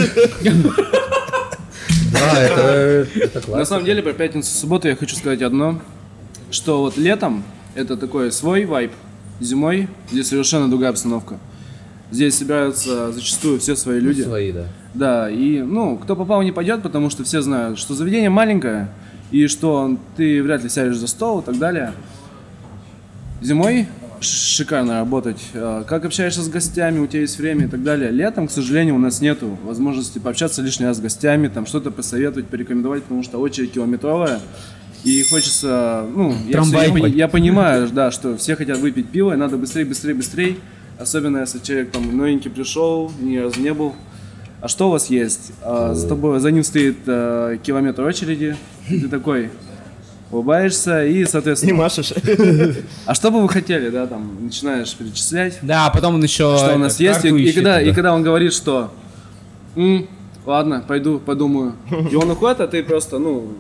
S2: Да, это, это
S5: На
S2: классно.
S5: самом деле, про пятницу субботу я хочу сказать одно, что вот летом это такой свой вайб, зимой здесь совершенно другая обстановка. Здесь собираются зачастую все свои люди.
S2: Свои, да.
S5: Да, и, ну, кто попал, не пойдет, потому что все знают, что заведение маленькое, и что ты вряд ли сядешь за стол и так далее. Зимой шикарно работать. А, Как общаешься с гостями, у тебя есть время и так далее. Летом, к сожалению, у нас нету возможности пообщаться лишний раз с гостями, там что-то посоветовать, порекомендовать, потому что очередь километровая. И хочется, ну, я, всё- я я понимаю, да, что все хотят выпить пиво, и надо быстрее, быстрее, быстрее. Особенно если человек там новенький пришел, ни разу не был. А что у вас есть? А, за тобой, за ним стоит э, километр очереди. и Ты такой улыбаешься и,
S3: И
S5: соответственно,
S3: машешь.
S5: а что бы вы хотели, да, там, начинаешь перечислять,
S4: Да, а потом он еще...
S5: что у нас есть, и, и когда, и
S4: да.
S5: когда он говорит, что «М, ладно, пойду, подумаю. И он уходит, а ты просто, ну,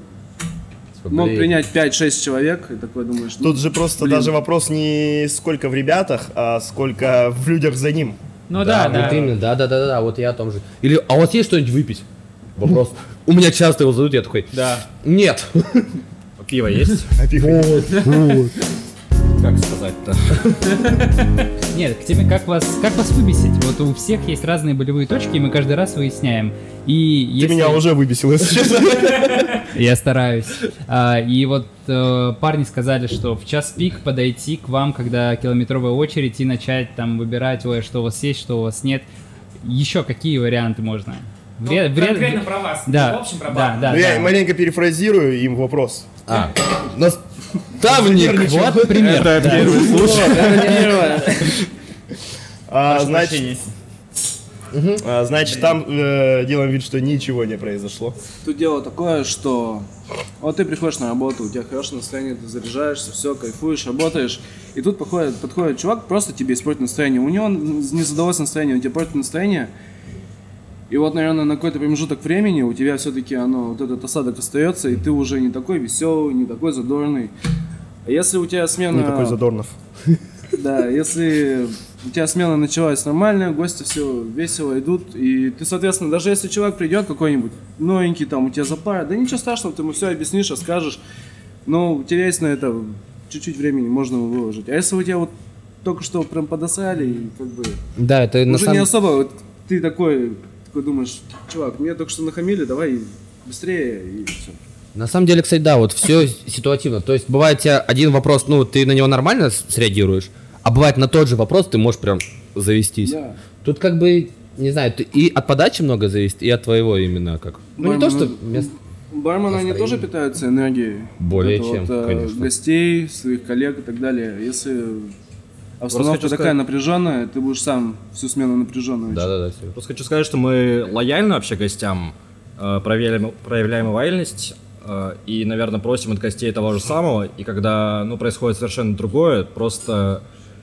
S5: мог принять 5-6 человек, и такой думаешь, ну,
S3: Тут же просто
S5: блин.
S3: даже вопрос не сколько в ребятах, а сколько в людях за ним.
S4: Ну да, да.
S2: Вот именно, да, да, да, да, да, вот я о том же. Или, а у вас есть что-нибудь выпить? Вопрос. У меня часто его задают, я такой,
S4: Да.
S2: нет.
S7: Пиво есть? [LAUGHS] Как сказать-то? [LAUGHS]
S6: Нет, к теме, как вас, как вас выбесить? Вот у всех есть разные болевые точки, и мы каждый раз выясняем. И
S3: Ты
S6: если...
S3: меня уже выбесил, если честно. [LAUGHS]
S6: Я стараюсь. А, и вот э, парни сказали, что в час пик подойти к вам, когда километровая очередь, и начать там выбирать, ой, что у вас есть, что у вас нет. Еще какие варианты можно? Вре- вре-
S4: Конкретно про вас.
S6: Да,
S4: В общем, про
S6: да, да,
S3: Ну, я
S6: да.
S3: маленько перефразирую им вопрос.
S2: А, наставник.
S6: Вот пример. да.
S3: А, значит, а, значит, там э, делаем вид, что ничего не произошло.
S5: Тут дело такое, что вот ты приходишь на работу, у тебя хорошее настроение, ты заряжаешься, все, кайфуешь, работаешь. И тут подходит, подходит чувак, просто тебе испортит настроение. У него не задалось настроение, у тебя портит настроение. И вот, наверное, на какой-то промежуток времени у тебя все-таки оно, вот этот осадок остается, и ты уже не такой веселый, не такой задорный. А если у тебя смена...
S3: Не такой Задорнов. [LAUGHS]
S5: Да, если у тебя смена началась нормальная, гости все весело идут, и ты, соответственно, даже если человек придет какой-нибудь новенький, там, у тебя запара, да ничего страшного, ты ему все объяснишь, расскажешь, но у тебя есть на это чуть-чуть времени, можно его выложить. А если у тебя вот только что прям подосрали, и как бы
S2: Да, это на
S5: уже не
S2: самом
S5: особо, вот ты такой, такой думаешь, чувак, мне только что нахамили, давай быстрее, и все.
S2: На самом деле, кстати, да, вот все [LAUGHS] ситуативно. То есть бывает тебя один вопрос, ну, ты на него нормально среагируешь, а бывает на тот же вопрос ты можешь прям завестись.
S5: Да.
S2: Тут как бы, не знаю, ты- и от подачи много зависит, и от твоего именно как. Ну, не то, что
S5: Бармен,
S2: мест-
S5: Бармены, они тоже питаются энергией.
S2: Более
S5: Вот это
S2: чем,
S5: э,
S2: конечно.
S5: Гостей, своих коллег и так далее. Если обстановка
S7: хочу
S5: такая
S7: сказать-
S5: напряженная, ты будешь сам всю смену напряженную.
S2: Да-да-да, всё.
S7: Просто хочу сказать, что мы лояльны вообще гостям, э, проявляем, проявляем лояльность э, и, наверное, просим от гостей того же самого. И когда ну, происходит совершенно другое, просто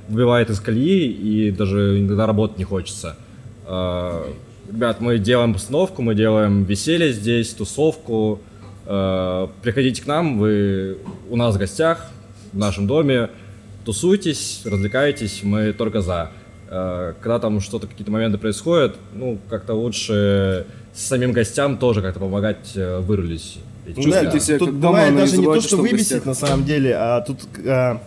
S7: выбивает из колеи и даже иногда работать не хочется. Э, Ребят, мы делаем постановку, мы делаем веселье здесь, тусовку. Э, Приходите к нам, вы у нас в гостях, в нашем доме. Тусуйтесь, развлекайтесь, мы только за. Э, Когда там что-то, какие-то моменты происходят, ну, как-то лучше самим гостям тоже как-то помогать э, вырулить. эти
S3: Ну
S7: чувства.
S3: да,
S5: Чувствуйте себя
S3: тут
S5: как
S3: бывает даже не то, что выбесить
S5: гостях.
S3: на самом деле, а тут а,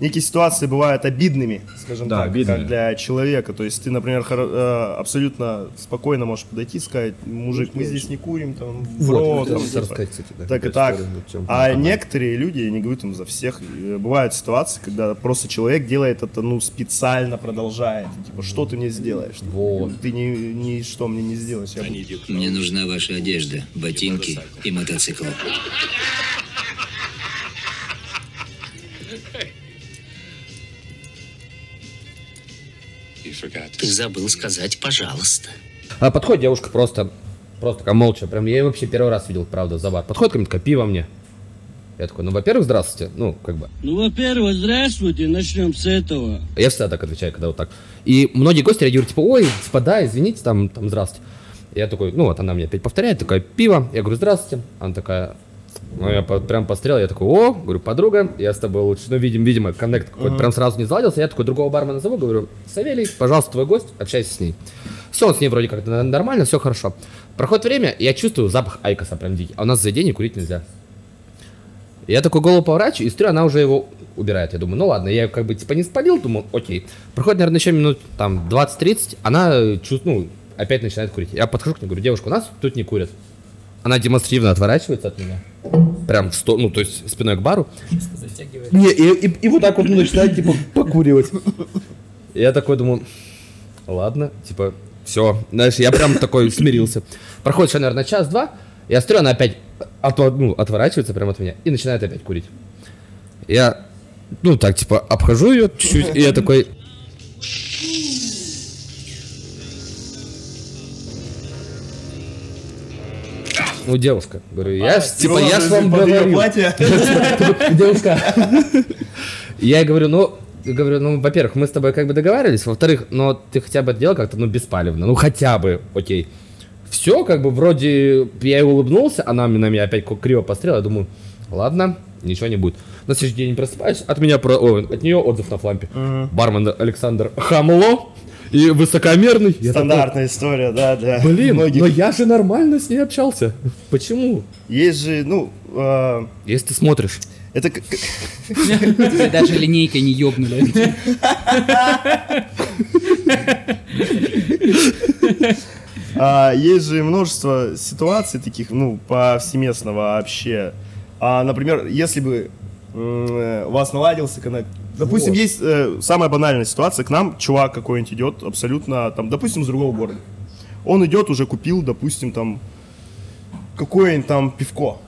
S3: некие ситуации бывают обидными, скажем
S7: Да,
S3: так,
S7: обидными.
S3: как для человека. То есть ты, например, э, абсолютно спокойно можешь подойти и сказать, мужик, мы здесь не курим, там, в рот, там, типа,
S2: рассказать, кстати, да,
S3: так и так.
S2: вот чём
S3: А
S2: она.
S3: некоторые люди, я не говорю там за всех, э, бывают ситуации, когда просто человек делает это, ну, специально продолжает. Типа, что ты мне сделаешь?
S2: Вот.
S3: Ты ни, ни что мне не сделаешь. Я буду-
S9: Мне нужна ваша одежда, ботинки и мотоцикл.
S10: Ты забыл сказать «пожалуйста».
S2: А подходит девушка просто, просто такая молча, прям я ее вообще первый раз видел, правда, за бар. Подходит ко мне, такая, пиво мне. Я такой, ну, во-первых, здравствуйте, ну, как бы.
S11: Ну, во-первых, здравствуйте, начнем с этого.
S2: Я всегда так отвечаю, когда вот так. И многие гости реагируют, типа, ой, типа, да, извините, там, там, здравствуйте. Я такой, ну, вот она мне опять повторяет, такая, пиво. Я говорю, здравствуйте. Она такая, ну, я по- прям пострел, я такой, о, говорю, подруга, я с тобой лучше, ну, видим, видимо, коннект какой-то прям сразу не заладился. Я такой, другого бармена зову, говорю, Савелий, пожалуйста, твой гость, общайся с ней. Все, он с ней вроде на- нормально, все хорошо. Проходит время, я чувствую запах айкоса прям дикий. А у нас в заведении курить нельзя. Я такой голову поворачиваю, и смотрю, она уже его убирает. Я думаю, ну ладно, я как бы типа не спалил, думаю, окей. Проходит, наверное, еще минут там 20-30, она чувствует, ну, опять начинает курить. Я подхожу к ней, говорю, девушка, у нас тут не курят. Она демонстративно отворачивается от меня. Прям, сто, ну, то есть спиной к бару. Не, и, и- и вот так вот начинает, типа, покуривать. И Я такой думаю, ладно, типа, все. Знаешь, я прям такой смирился. Проходит еще, наверное, час-два, я смотрю, она опять отво- ну, отворачивается прямо от меня и начинает опять курить. Я, ну, так, типа, обхожу ее чуть-чуть, и я такой... Ну, девушка, говорю, я типа, я ж вам
S3: Под её
S2: говорю.
S3: платье. [LAUGHS]
S2: Девушка. Я говорю, ну, говорю, ну, во-первых, мы с тобой как бы договаривались, во-вторых, но ты хотя бы это делал как-то, ну, беспалевно, ну, хотя бы, окей. Все, как бы, вроде, я ей улыбнулся, она на меня опять криво пострела, я думаю, ладно, ничего не будет. На следующий день просыпаюсь, от меня, про, ой, от нее отзыв на флампе. Бармен Александр Хамло и высокомерный. Я такой,
S3: Стандартная история, да, для
S2: Блин,
S3: многих.
S2: но я же нормально с ней общался. Почему?
S3: Есть же, ну, э,
S2: Если ты смотришь.
S3: это как- [LAUGHS]
S6: даже линейкой не ёбнули. [LAUGHS]
S3: А, есть же множество ситуаций таких, ну, повсеместно вообще. А, например, если бы э, у вас наладился коннект, допустим,
S2: Вот.
S3: есть э, самая банальная ситуация, к нам чувак какой-нибудь идет, абсолютно, там, допустим, с другого города. Он идет, уже купил, допустим, там, какое-нибудь там пивко.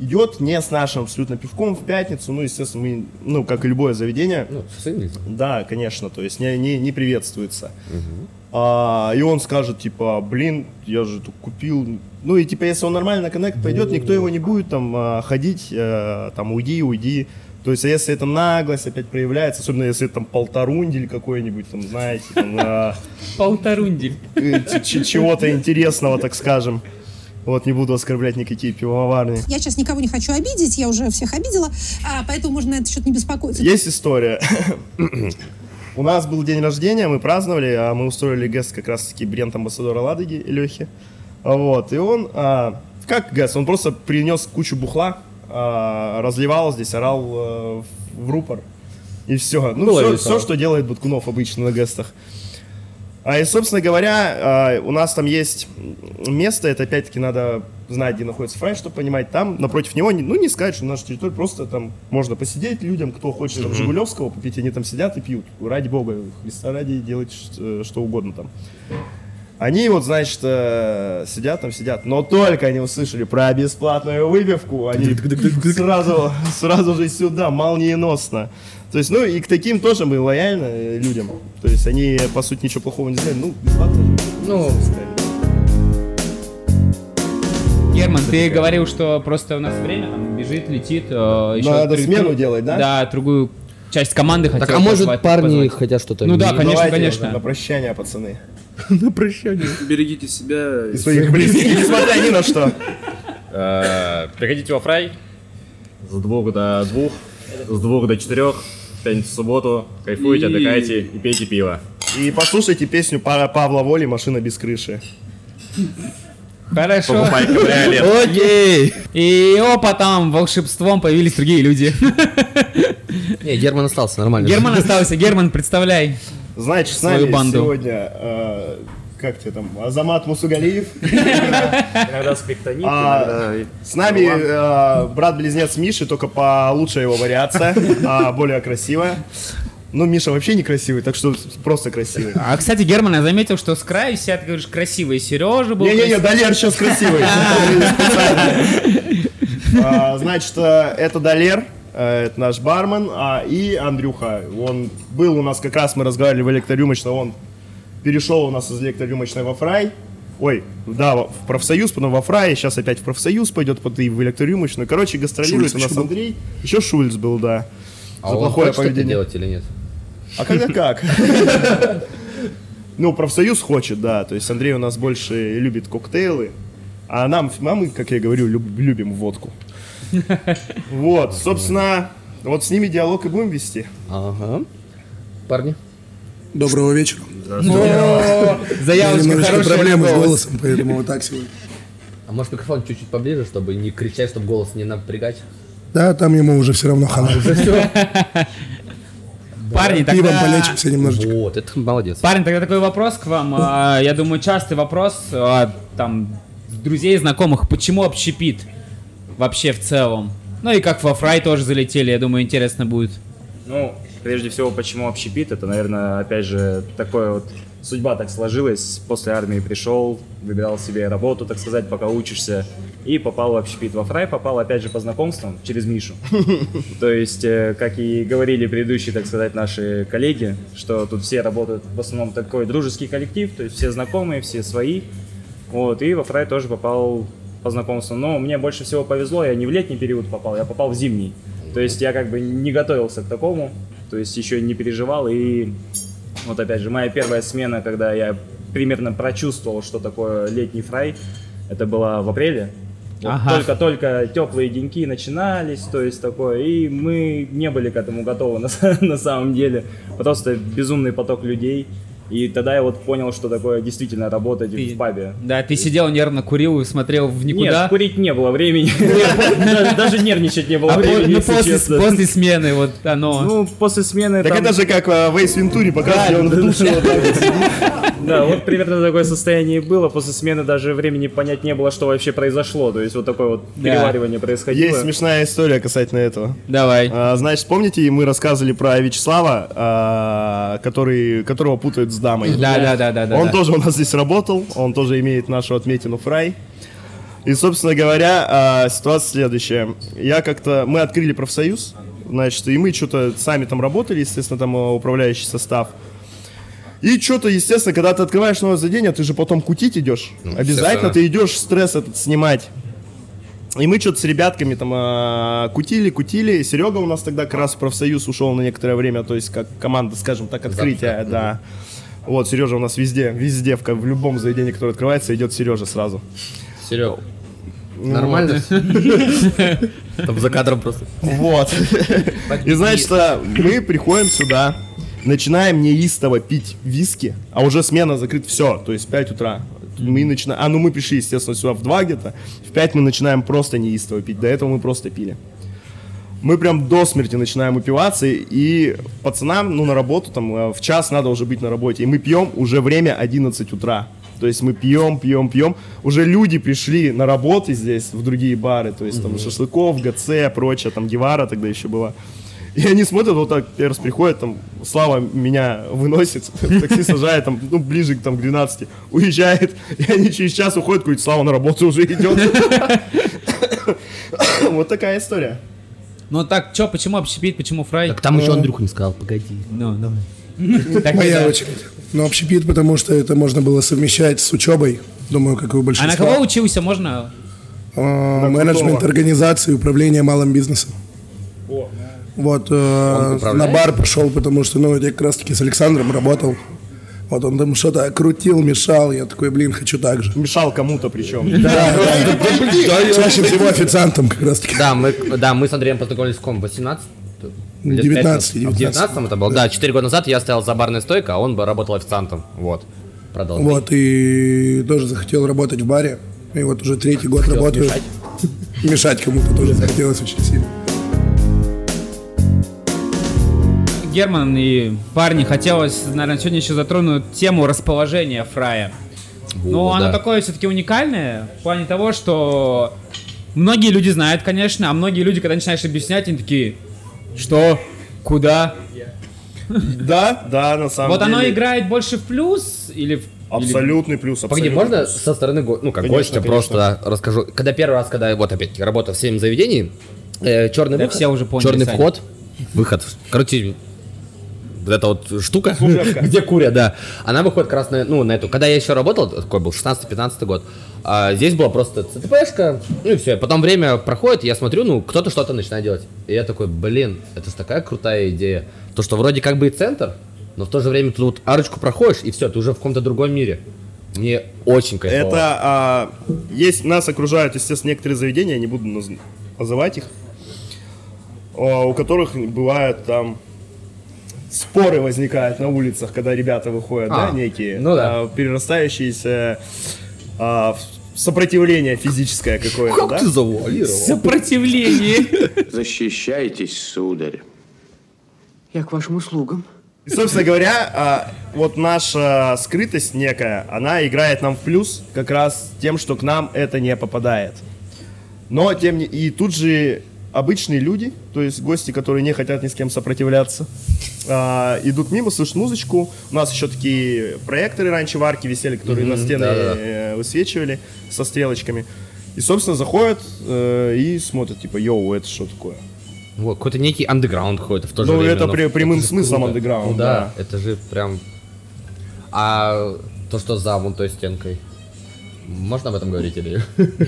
S3: Идет не с нашим абсолютно пивком в пятницу, ну, естественно, мы, ну, как и любое заведение.
S2: Ну.
S3: Да, конечно, то есть не, не, не приветствуется. А, и он скажет, типа, блин, я же тут купил. Ну и типа, если он нормально на коннект пойдет, никто его не будет там а, ходить, э, там, уйди, уйди. То есть, а если это наглость опять проявляется, особенно если это там полторундель какой-нибудь, там, знаете, там, а,
S4: Полторундель.
S3: э, чего-то интересного, так скажем. Вот, не буду оскорблять никакие пивоварни.
S12: Я сейчас никого не хочу обидеть, я уже всех обидела, а, поэтому можно на этот счет не беспокоиться.
S3: Есть история. У нас был день рождения, мы праздновали, а мы устроили гест как раз-таки бренд амбассадора Ладоги Лехи. Вот, и он, а, как гест, он просто принес кучу бухла, разливал здесь, орал э, в рупор. И все. Ну,
S2: Было
S3: все,
S2: весело.
S3: что делает Буткунов обычно на гестах. А и, собственно говоря, а, у нас там есть место, это опять-таки надо знать, где находится фрай, чтобы понимать. Там напротив него, не- ну не сказать, что наша территория, просто там можно посидеть людям, кто хочет там Жигулевского попить, они там сидят и пьют. Ради бога, Христа ради делать ш- что угодно там. Они вот, значит, э, сидят там, сидят, но только они услышали про бесплатную выпивку, они сразу, сразу же сюда, молниеносно. То есть, ну и к таким тоже мы лояльны э, людям. То есть они, по сути, ничего плохого не знают. Ну, бесплатно же.
S2: Ну,
S4: Герман, ты говорил, что просто у нас время там бежит, летит. э, еще
S3: Надо
S4: друг-
S3: смену делать, да?
S4: Да, другую часть команды хотел
S2: Так, а может
S4: позвать-
S2: парни
S4: позвать.
S2: хотят что-то
S4: Ну да,
S2: видеть?
S4: конечно,
S3: Давайте
S4: конечно.
S3: На прощание, пацаны. [LAUGHS]
S5: Берегите себя.
S3: И своих близких, несмотря [LAUGHS] ни на что. [LAUGHS]
S13: Э, Приходите во фрай с двух до двух, с двух до четырех, в пятницу, субботу. Кайфуйте, отдыхайте и пейте пиво.
S3: И послушайте песню Па- Павла Воли «Машина без крыши».
S4: Хорошо.
S13: Покупай кабриолет. [LAUGHS]
S2: Окей.
S4: И опа, там волшебством появились другие люди. [LAUGHS]
S2: Не, Герман остался, нормально.
S4: Герман остался. Герман, представляй.
S3: Значит, с
S4: Свою
S3: нами
S4: банду.
S3: сегодня, э, как тебе там, Азамат Мусугалиев.
S13: Иногда скриптонит,
S3: А, С нами э, брат-близнец Миши, только по лучшая его вариация, а, более красивая. Ну, Миша вообще некрасивый, так что просто красивый.
S4: А, кстати, Герман, я заметил, что с краю сидят, ты говоришь, красивый. Сережа был
S3: Не-не-не. Далер сейчас красивый. [LAUGHS] А, Значит, э, это Далер, э, это наш бармен, а, и Андрюха. Он был у нас, как раз мы разговаривали в электрорюмочной, он перешел у нас из электрорюмочной во фрай. Ой, да, в профсоюз, потом во фрай, сейчас опять в профсоюз пойдет, потом и в электрорюмочную. Короче, гастролирует у нас. Андрей. Еще Шульц был, да.
S2: А
S3: За
S2: он
S3: плохое
S2: хочет это
S3: поведение.
S2: делать или нет?
S3: А когда как? Ну, профсоюз хочет, да. То есть Андрей у нас больше любит коктейлы, а нам, а мы, как я говорю, люб- любим водку. Вот, собственно, вот с ними диалог и будем вести.
S2: Ага. Парни.
S14: Доброго вечера.
S4: О,
S14: У меня
S4: Заявочка
S14: немножечко
S4: хорошая.
S14: проблемы с
S4: голос.
S14: голосом, поэтому вот так сегодня.
S2: А может микрофон чуть-чуть поближе, чтобы не кричать, чтобы голос не напрягать?
S14: Да, там ему уже все равно хана.
S4: Парни,
S14: Пивом
S4: тогда...
S14: полечимся немножечко.
S2: Вот, это молодец.
S4: Парень, тогда такой вопрос к вам. А, Я думаю, частый вопрос а, там друзей, знакомых. Почему общепит вообще в целом? Ну и как во фрай тоже залетели, я думаю, интересно будет.
S13: Ну, прежде всего, почему общепит? Это, наверное, опять же, такое вот судьба так сложилась. После армии пришел, выбирал себе работу, так сказать, пока учишься. И попал в общепит. Во фрай попал, опять же, по знакомствам через Мишу. [LAUGHS] То есть, э, как и говорили предыдущие, так сказать, наши коллеги, что тут все работают в основном такой дружеский коллектив, то есть все знакомые, все свои. Вот, и во фрай тоже попал по знакомству. Но мне больше всего повезло, я не в летний период попал, я попал в зимний. То есть я как бы не готовился к такому, то есть еще не переживал. И вот опять же, моя первая смена, когда я примерно прочувствовал, что такое летний фрай, это было в апреле.
S4: Ага.
S13: Только-только теплые деньки начинались, то есть такое, и мы не были к этому готовы на, [LAUGHS] на самом деле. Просто безумный поток людей. И тогда я вот понял, что такое действительно работать в пабе.
S4: Да, ты сидел нервно, курил и смотрел в никуда.
S13: Нет, курить не было времени. [LAUGHS] Даже- нервничать не было
S4: А
S13: времени,
S4: ну, после, смены вот оно.
S13: Ну, после смены
S3: Так это же как э, в Эйс Вентуре показывали, он в душе вот так. [LAUGHS]
S13: Да, вот примерно такое состояние было. После смены даже времени понять не было, что вообще произошло. То есть вот такое вот переваривание происходило.
S3: Есть смешная история касательно этого.
S4: Давай.
S3: А, значит, помните, мы рассказывали про Вячеслава, а, который, которого путают с дамой?
S4: Да, да, да, да, да,
S3: Он
S4: да.
S3: тоже у нас здесь работал, он тоже имеет нашу отметину фрай. И, собственно говоря, а, ситуация следующая. Я как-то... Мы открыли профсоюз, значит, и мы что-то сами там работали, естественно, там управляющий состав. И что-то, естественно, когда ты открываешь новое заведение, ты же потом кутить идешь. Обязательно
S2: естественно.
S3: ты идешь стресс этот снимать. И мы что-то с ребятками там а, кутили, кутили. Серега у нас тогда как раз в профсоюз ушел на некоторое время, то есть как команда, скажем так, открытия, да. Вот, Сережа у нас везде, везде, в, в любом заведении, которое открывается, идет Сережа сразу.
S2: Серег,
S3: Ну,
S2: нормально? Там за кадром просто.
S3: Вот. И значит, мы приходим сюда, начинаем неистово пить виски, а уже смена закрыта, все, то есть 5 утра. Мы начинаем, а ну мы пришли, естественно, сюда в 2 где-то, в 5 мы начинаем просто неистово пить, до этого мы просто пили. Мы прям до смерти начинаем упиваться, и пацанам, ну, на работу, там, э, в час надо уже быть на работе, и мы пьем уже время 11 утра. То есть мы пьем, пьем, пьем. Уже люди пришли на работу здесь, в другие бары, то есть там шашлыков, ГЦ, прочее, там Гевара тогда еще была. И они смотрят, вот так, первый раз приходит, там, Слава меня выносит, [LAUGHS] такси сажает, там, ну, ближе к, там, к 12, уезжает, [LAUGHS] и они через час уходят, говорят, Слава на работу уже идет. [LAUGHS] Вот такая история.
S4: Ну так, чё, почему общепит, почему фрай? Так
S2: там еще Андрюха не сказал, погоди.
S4: Ну, давай. Так,
S14: Моя очередь. Ну, общепит, потому что это можно было совмещать с учебой. Думаю, как и у
S4: А на
S14: большинства.
S4: кого учился, можно?
S14: А, менеджмент организации управление малым бизнесом. Вот, э, на бар пошел, потому что, ну, я как раз таки с Александром работал. Вот он там что-то крутил, мешал, я такой, блин, хочу так же.
S3: Мешал кому-то причем.
S14: Да. [LAUGHS] Чаще всего официантом как раз таки.
S2: Да, мы, да, мы с Андреем познакомились в ком? 18? Лет
S14: 19,
S2: пять назад.
S14: 19.
S2: В 19 это было? Да, 4 года назад я стоял за барной стойкой, а он бы работал официантом. Вот. Продолжай.
S14: Вот, и тоже захотел работать в баре. И вот уже третий год работаю.
S2: мешать?
S14: Мешать кому-то тоже захотелось очень сильно.
S4: Герман и парни, хотелось, наверное, сегодня еще затронуть тему расположения фрая. Ну,
S2: О,
S4: оно
S2: да.
S4: такое все-таки уникальное в плане того, что многие люди знают, конечно, а многие люди, когда начинаешь объяснять, они такие, что, куда? [LAUGHS]
S3: Да, да, на самом
S4: Вот
S3: деле.
S4: оно играет больше в плюс или в...
S3: Абсолютный плюс,
S2: Погоди,
S3: абсолютный
S2: можно
S3: плюс.
S2: со стороны, ну, как
S3: Конечно,
S2: гостя
S3: конечно.
S2: просто да, расскажу. Когда первый раз, когда, вот опять работал в семь заведении, э, черный
S4: Да
S2: выход,
S4: все уже поняли,
S2: черный
S4: Саня.
S2: вход, выход, короче, вот эта вот штука, [LAUGHS] где курят, да, она выходит как раз на, ну, на эту. Когда я еще работал, такой был 16-15 год, а, здесь была просто ЦТПшка, ну и все. Потом время проходит, я смотрю, ну, кто-то что-то начинает делать. И я такой, блин, это ж такая крутая идея. То, что вроде как бы и центр, но в то же время ты тут арочку проходишь, и все, ты уже в каком-то другом мире. Мне очень кайфово.
S3: Это а, есть нас окружают, естественно, некоторые заведения, я не буду наз- называть их, а, у которых бывают там споры возникают на улицах, когда ребята выходят,
S2: А,
S3: да, некие,
S2: ну да.
S3: а, перерастающиеся а, в сопротивление физическое какое-то,
S2: Как
S3: да?
S2: ты завуалировал?
S4: Сопротивление.
S15: Защищайтесь, сударь.
S10: Я к вашим услугам.
S3: И, собственно говоря, а, вот наша скрытость некая, она играет нам в плюс как раз тем, что к нам это не попадает. Но тем не... И тут же обычные люди, то есть гости, которые не хотят ни с кем сопротивляться, а, идут мимо, слышат музычку. У нас еще такие проекторы раньше в арке висели, которые на
S2: Мгм,
S3: стены
S2: да-да-да.
S3: э, высвечивали со стрелочками. И, собственно, заходят э, и смотрят, типа, йоу, это что такое?
S2: Вот, какой-то некий андеграунд какой-то в то же
S3: Ну,
S2: время.
S3: это
S2: но
S3: при- прямым
S2: же
S3: смыслом андеграунд,
S2: Ну да,
S3: да.
S2: это же прям... А то, что за вон той стенкой, можно об этом говорить или...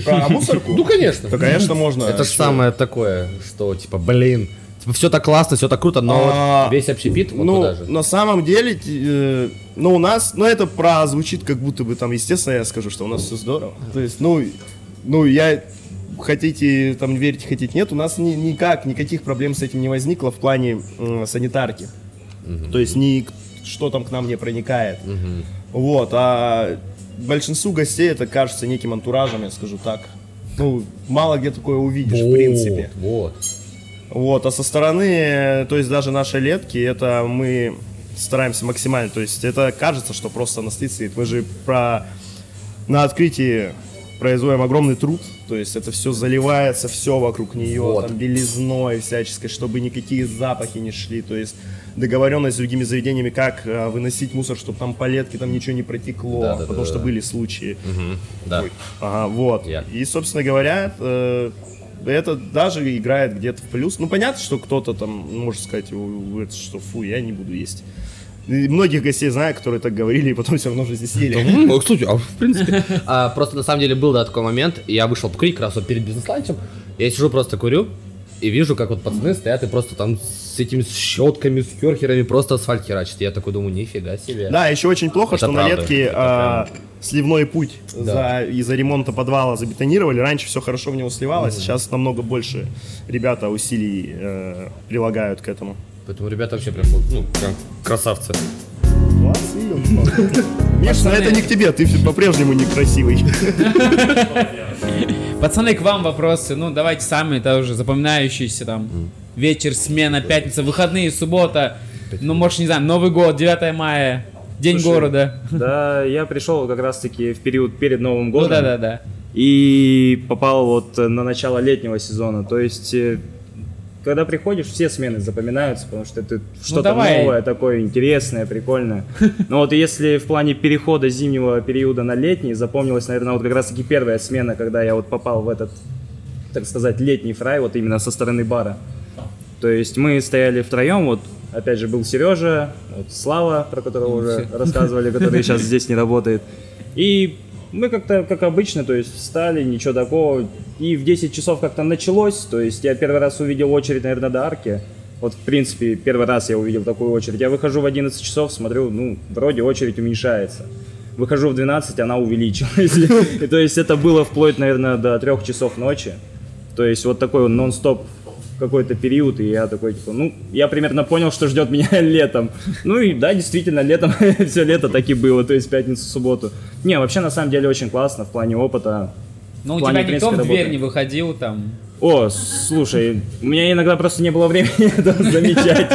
S3: Про [LAUGHS] мусорку?
S2: Ну, конечно.
S3: Да, конечно, можно.
S2: Это же самое такое, что, типа, блин, типа, все так классно, все так круто, но
S3: А,
S2: вот весь общепит вот
S3: ну,
S2: туда же.
S3: на самом деле, э, ну, у нас, ну, это прозвучит как будто бы там, естественно, я скажу, что у нас все здорово. То есть, ну, ну, я, хотите там верить, хотите нет, у нас ни- никак, никаких проблем с этим не возникло в плане м, санитарки. То есть, ни что там к нам не проникает. Вот, а большинству гостей это кажется неким антуражем, я скажу так. Ну, мало где такое увидишь, в принципе.
S2: Вот.
S3: Вот, а со стороны, то есть даже наши летки, это мы стараемся максимально. То есть это кажется, что просто анестезия стоит. Мы же про на открытии производим огромный труд, то есть это все заливается, все вокруг нее,
S2: Вот.
S3: там белизной всяческой, чтобы никакие запахи не шли, то есть договоренность с другими заведениями, как э, выносить мусор, чтобы там палетки, там ничего не протекло,
S2: Да, да,
S3: потому
S2: да,
S3: что
S2: да.
S3: были случаи.
S2: Мгм, Да.
S3: Ага, вот. И, собственно говоря, э, это даже играет где-то в плюс. Ну, понятно, что кто-то там, может сказать, «У, это что, фу, я не буду есть. И многих гостей знаю, которые так говорили, и потом все равно же здесь ели.
S2: Кстати, а в принципе... а, Просто на самом деле был да, такой момент, я вышел покурить как раз вот перед бизнес-ланчем, я сижу просто курю, и вижу, как вот пацаны стоят и просто там с этими щетками, с керхерами просто асфальт херачат. Я такой думаю, нифига себе.
S3: Да, еще очень плохо,
S2: Это
S3: что на
S2: правда.
S3: летке
S2: Это
S3: а, сливной путь
S2: Да.
S3: за- из-за ремонта подвала забетонировали. Раньше все хорошо в него сливалось,
S2: Мгм.
S3: сейчас намного больше ребята усилий э, прилагают к этому.
S2: Поэтому ребята вообще прям, ну, прям красавцы.
S3: Миш, ну это не к тебе, ты по-прежнему некрасивый. [LAUGHS]
S4: Пацаны, к вам вопросы. Ну, давайте самые тоже запоминающиеся там. Вечер, смена, пятница, выходные, суббота. Ну, может, не знаю, Новый год, 9 мая, День
S13: Слушай,
S4: города.
S13: Да, я пришел как раз-таки в период перед Новым годом.
S4: Ну да-да-да.
S13: И попал вот на начало летнего сезона. То есть, э, когда приходишь, все смены запоминаются, потому что это что-то
S4: давай.
S13: новое, такое интересное, прикольное. [LAUGHS] Но вот если в плане перехода зимнего периода на летний, запомнилась, наверное, вот как раз-таки первая смена, когда я вот попал в этот, так сказать, летний фрай, вот именно со стороны бара. То есть мы стояли втроем, вот опять же был Сережа, вот Слава, про которого уже рассказывали, который [LAUGHS] сейчас здесь не работает. И мы как-то, как обычно, то есть встали, ничего такого. И в 10 часов как-то началось, то есть я первый раз увидел очередь, наверное, до арки. Вот, в принципе, первый раз я увидел такую очередь. Я выхожу в 11 часов, смотрю, ну, вроде очередь уменьшается. Выхожу в 12, она увеличилась. [LAUGHS] И то есть это было вплоть, наверное, до 3 часов ночи. То есть вот такой вот какой-то период, и я такой, типа, ну, я примерно понял, что ждет меня [LAUGHS] летом. Ну и да, действительно, летом [LAUGHS] все лето так и было, то есть пятницу, субботу. Не, вообще, на самом деле, очень классно в плане опыта.
S4: Ну, у тебя никто в
S13: принципе,
S4: дверь
S13: работы.
S4: не выходил там.
S13: О, слушай, у меня иногда просто не было [LAUGHS] времени это замечать.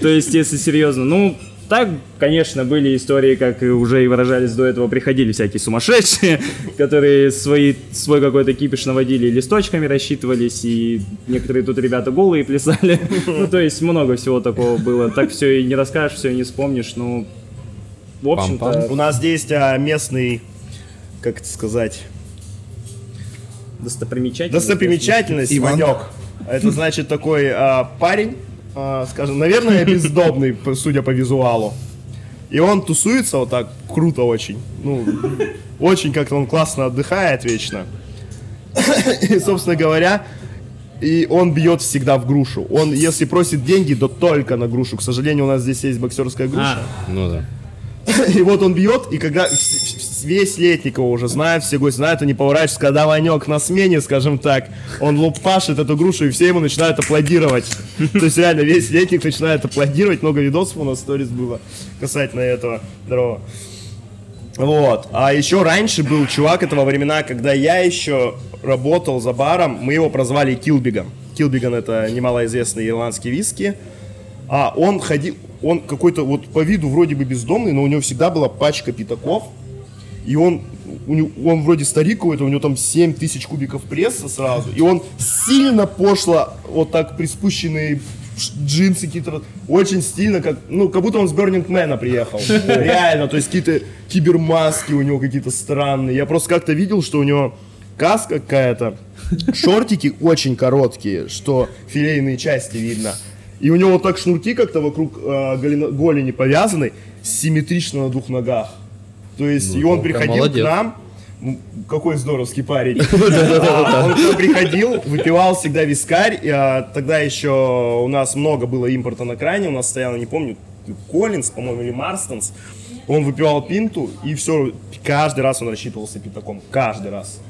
S13: То есть, если серьезно, ну, так, конечно, были истории, как уже и выражались до этого, приходили всякие сумасшедшие, [LAUGHS] которые свои, свой какой-то кипиш наводили, листочками рассчитывались, и некоторые тут ребята голые плясали. [LAUGHS] Ну, то есть, много всего такого было. Так все и не расскажешь, все и не вспомнишь, ну, в общем-то...
S3: У нас есть а, местный, как это сказать,
S13: Достопримечательность.
S3: достопримечательность,
S13: Иван.
S3: Ванек. Это [LAUGHS] значит такой а, парень, скажем, наверное, бездомный, судя по визуалу. И он тусуется вот так круто очень. Ну, очень как-то он классно отдыхает вечно. И, собственно говоря, и он бьет всегда в грушу. Он, если просит деньги, то только на грушу. К сожалению, у нас здесь есть боксерская груша.
S2: Ну да.
S3: И вот он бьет, и когда весь Летникова уже знает, все гости знают, они поворачиваются, когда Ванек на смене, скажем так, он лупашит эту грушу, и все ему начинают аплодировать. То есть реально весь Летник начинает аплодировать, много видосов у нас сторис было касательно этого. Здорово. Вот. А еще раньше был чувак, это во времена, когда я еще работал за баром, мы его прозвали Килбиган. Килбиган это немалоизвестный ирландский виски. А он ходил, он какой-то вот по виду вроде бы бездомный, но у него всегда была пачка пятаков. И он, у него- он вроде старик какой-то, у него там 7 тысяч кубиков пресса сразу. И он сильно пошло, вот так приспущенные джинсы какие-то, очень стильно, как, ну, как будто он с Burning Man приехал. [LAUGHS] Реально, то есть какие-то кибермаски у него какие-то странные. Я просто как-то видел, что у него каска какая-то, шортики очень короткие, что филейные части видно. И у него вот так шнурки как-то вокруг э, голени повязаны, симметрично на двух ногах. То есть,
S2: Ну,
S3: и он приходил
S2: молодец.
S3: к нам, какой здоровский парень. [LAUGHS] А, Он приходил, выпивал всегда вискарь. а, Тогда еще у нас много было импорта на кране. У нас стоял, не помню, Коллинз, по-моему, или Марстонс. Он выпивал пинту, и все, каждый раз он рассчитывался пятаком. Каждый раз.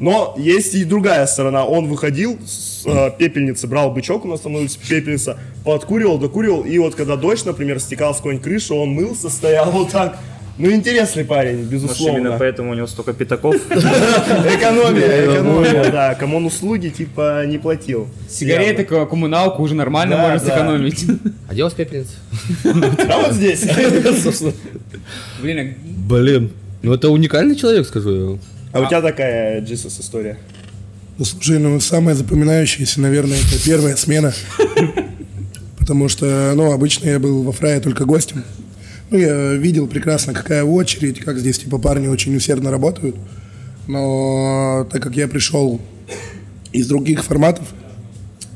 S3: Но есть и другая сторона. Он выходил с э, пепельницы, брал бычок, у нас улице пепельница, подкуривал, докуривал, и вот когда дождь, например, стекал с какой-нибудь крыши, он мылся, стоял вот так, Ну, интересный парень,
S13: Может,
S3: безусловно.
S13: именно поэтому у него столько пятаков. [LAUGHS]
S3: Экономия, экономия, да. Кому он услуги, типа, не платил.
S4: Сигареты, ко- коммуналку уже нормально можно сэкономить.
S2: А где у вас пепельница?
S3: А вот здесь. [LAUGHS]
S4: Блин,
S2: Блин. Ну это уникальный человек, скажу я вам.
S3: А у тебя такая Джисус история?
S14: Ну, слушай, ну, самое запоминающееся, наверное, это первая смена. Потому что, ну, обычно я был во фрае только гостем. Ну, я видел прекрасно, какая очередь, как здесь, типа, парни очень усердно работают. Но так как я пришел из других форматов,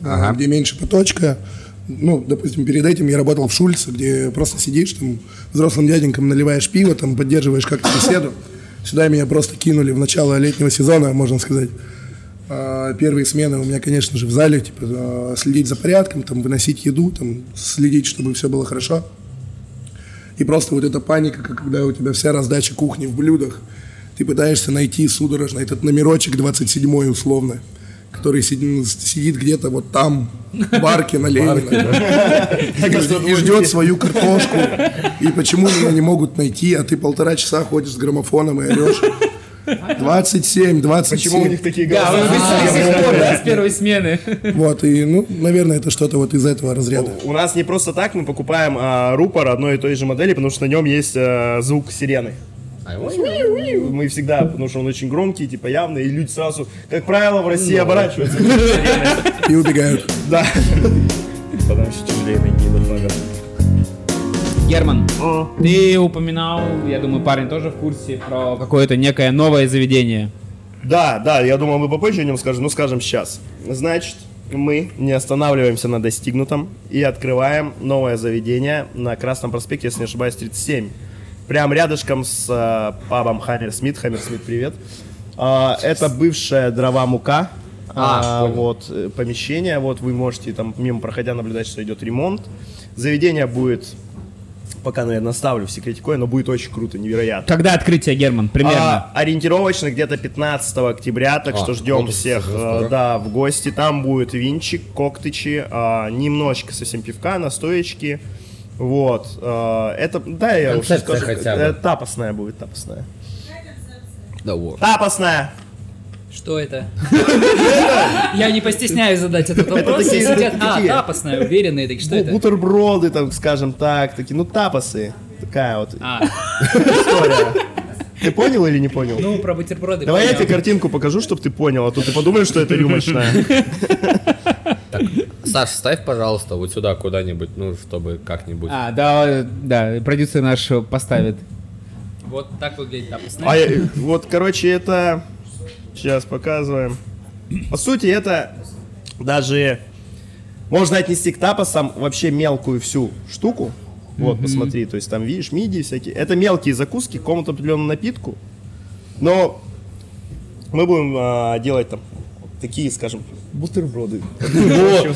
S14: а, где меньше поточка, ну, допустим, перед этим я работал в Шульце, где просто сидишь, там, взрослым дяденькам наливаешь пиво, там, поддерживаешь как-то беседу. Сюда меня просто кинули в начало летнего сезона, можно сказать. А, Первые смены у меня, конечно же, в зале, типа, а, следить за порядком, там, выносить еду, там, следить, чтобы все было хорошо. И просто вот эта паника, когда у тебя вся раздача кухни в блюдах, ты пытаешься найти судорожно этот номерочек 27 условно, который сидит, сидит где-то вот там, в барке на Ленина, и, ждет свою картошку. И почему меня не могут найти, а ты полтора часа ходишь с граммофоном и орешь. 27, 27.
S3: Почему у них такие
S4: Да,
S3: голоса?
S4: вы до сих пор, да, с первой смены.
S14: Вот, и, ну, наверное, это что-то вот из этого разряда.
S3: У нас не просто так мы покупаем а, рупор одной и той же модели, потому что на нем есть а, звук сирены. Мы всегда, потому что он очень громкий, типа явный, и люди сразу, как правило, в России оборачиваются.
S14: И убегают.
S3: Да.
S13: Потом еще тяжелее найти номер.
S4: Герман, ты упоминал, я думаю, парень тоже в курсе про какое-то некое новое заведение.
S3: Да, да, я думал, мы попозже о нем скажем, ну скажем сейчас. Значит, мы не останавливаемся на достигнутом и открываем новое заведение на Красном проспекте, если не ошибаюсь, 37. Прям рядышком с э, пабом Хаммер Смит. Хаммер Смит, привет. А, это бывшая дрова мука.
S2: А,
S3: А,
S2: понял.
S3: вот э, помещение, вот вы можете там мимо проходя наблюдать, что идет ремонт. Заведение будет, пока, наверное, ставлю в секретикое, но будет очень круто, невероятно.
S4: Когда открытие, Герман, примерно?
S3: А, ориентировочно где-то 15 октября, так
S2: А,
S3: что ждем всех, э, да, в гости. Там будет винчик, коктычи, а, немножечко совсем пивка, настоечки. Вот. э, это, да, я уже скажу.
S2: хотя бы.
S3: э, Тапосная будет, тапосная.
S2: Да вот.
S3: Тапосная!
S6: Что это? Я не постесняюсь задать этот вопрос.
S3: такие-
S6: Все сидят,
S3: это
S6: А,
S3: такие-
S6: тапосная, уверенные, так что
S3: Бу-
S6: это?
S3: Бутерброды, там, скажем так, такие, ну, тапосы. Такая вот
S6: А,
S3: история. Ты понял или не понял?
S6: ну, про бутерброды.
S3: Давай я тебе картинку покажу, чтобы ты понял, а то ты подумаешь, что это рюмочная. [LAUGHS]
S2: Саш, ставь, пожалуйста, вот сюда куда-нибудь, ну, чтобы как-нибудь.
S4: А, да, да, продюсер наш поставит.
S6: Вот так выглядит тапосная.
S3: А я- вот, короче, это... Сейчас показываем. По сути, это даже... Можно отнести к тапосам вообще мелкую всю штуку. Вот, посмотри, то есть там, видишь, мидии всякие. Это мелкие закуски к какому-то определенному напитку. Но мы будем а, делать там такие, скажем, бутерброды.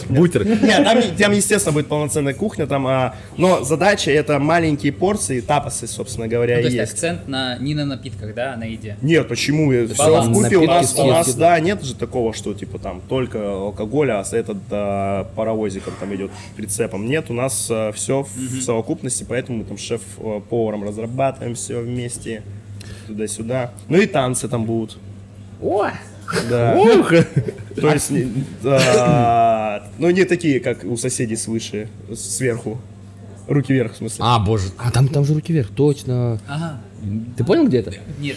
S2: Бутер.
S3: Нет, там, там, естественно, будет полноценная кухня, там, а, но задача это маленькие порции, тапосы, собственно говоря,
S6: Ну, то
S3: и
S6: есть
S3: есть.
S6: акцент на, не на напитках, да, а на еде.
S3: Нет, почему? Все в купе у нас, у да, нет же такого, что типа там только алкоголь, а с этот а, паровозиком там идет прицепом. Нет, у нас все в совокупности, поэтому мы там шеф-поваром разрабатываем все вместе туда-сюда. Ну и танцы там будут.
S2: О!
S3: Да. [LAUGHS] То есть, не- да, ну не такие, как у соседей свыше, сверху. Руки вверх, в смысле.
S2: А, боже. А там, там же руки вверх, точно.
S6: Ага.
S2: Ты понял, где это?
S6: Нет.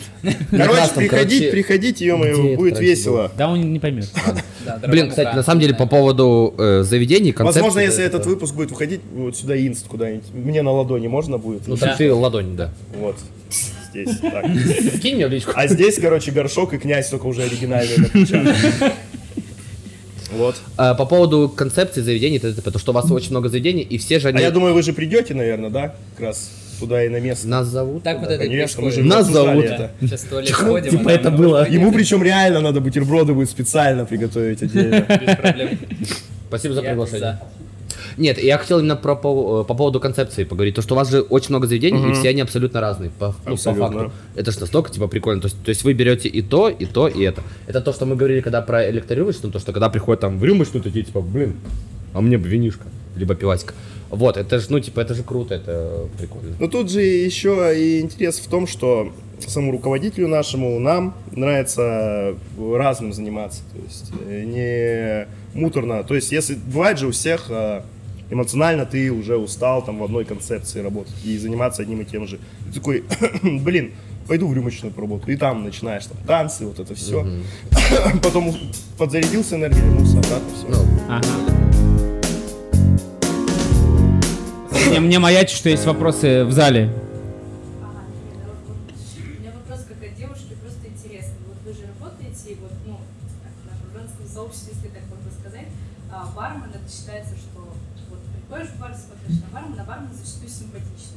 S3: Короче, приходите,
S2: где
S3: ё-моё, будет весело.
S4: Да, он не поймет.
S2: Блин, кстати, на самом деле, по поводу э, заведений, концепции...
S3: Возможно, если
S2: это-
S3: этот выпуск будет выходить, вот сюда инст куда-нибудь. Мне на ладони можно будет?
S2: Ну, там ты ладонь, да.
S3: Вот. Здесь. [LAUGHS] Так.
S2: Кинь мне в личку.
S3: А здесь, короче, горшок и князь только уже оригинальные напечатаны. [LAUGHS] Вот.
S2: А, по поводу концепции заведений, т.д., потому что у вас очень много заведений, и все же
S3: А
S2: они...
S3: я думаю, вы же придете, наверное, да? Как раз туда и на место.
S2: Нас зовут?
S6: Так вот это
S3: Конечно, мы же.
S2: Нас зовут.
S3: это.
S6: Сейчас в туалет ходим.
S2: Типа
S6: а
S2: это было.
S3: Ему причем реально надо бутерброды будет специально приготовить отдельно.
S6: Без проблем.
S2: Спасибо за приглашение. Нет, я хотел именно про, по, по поводу концепции поговорить. То, что у вас же очень много заведений, и все они абсолютно разные. По, ну, по
S3: Абсолютно.
S2: факту. Это же настолько, типа, прикольно. То есть, то есть вы берете и то, и то, и это. Это то, что мы говорили, когда про электрорюмочную, то, что когда приходят там в рюмочную, такие, типа, блин, а мне бы винишка, либо пивасика. Вот, это же, ну, типа, это же круто, это прикольно.
S3: Но тут же еще и интерес в том, что самому руководителю нашему, нам нравится разным заниматься. То есть э, не муторно. То есть если бывает же у всех э, эмоционально ты уже устал там в одной концепции работать и заниматься одним и тем же. Ты такой, [COUGHS] блин, пойду в рюмочную поработаю. И там начинаешь там танцы, вот это все. [COUGHS] Потом подзарядился энергией, вернулся обратно, все.
S4: Мне, мне маячит, что есть вопросы в зале.
S16: Зачастую.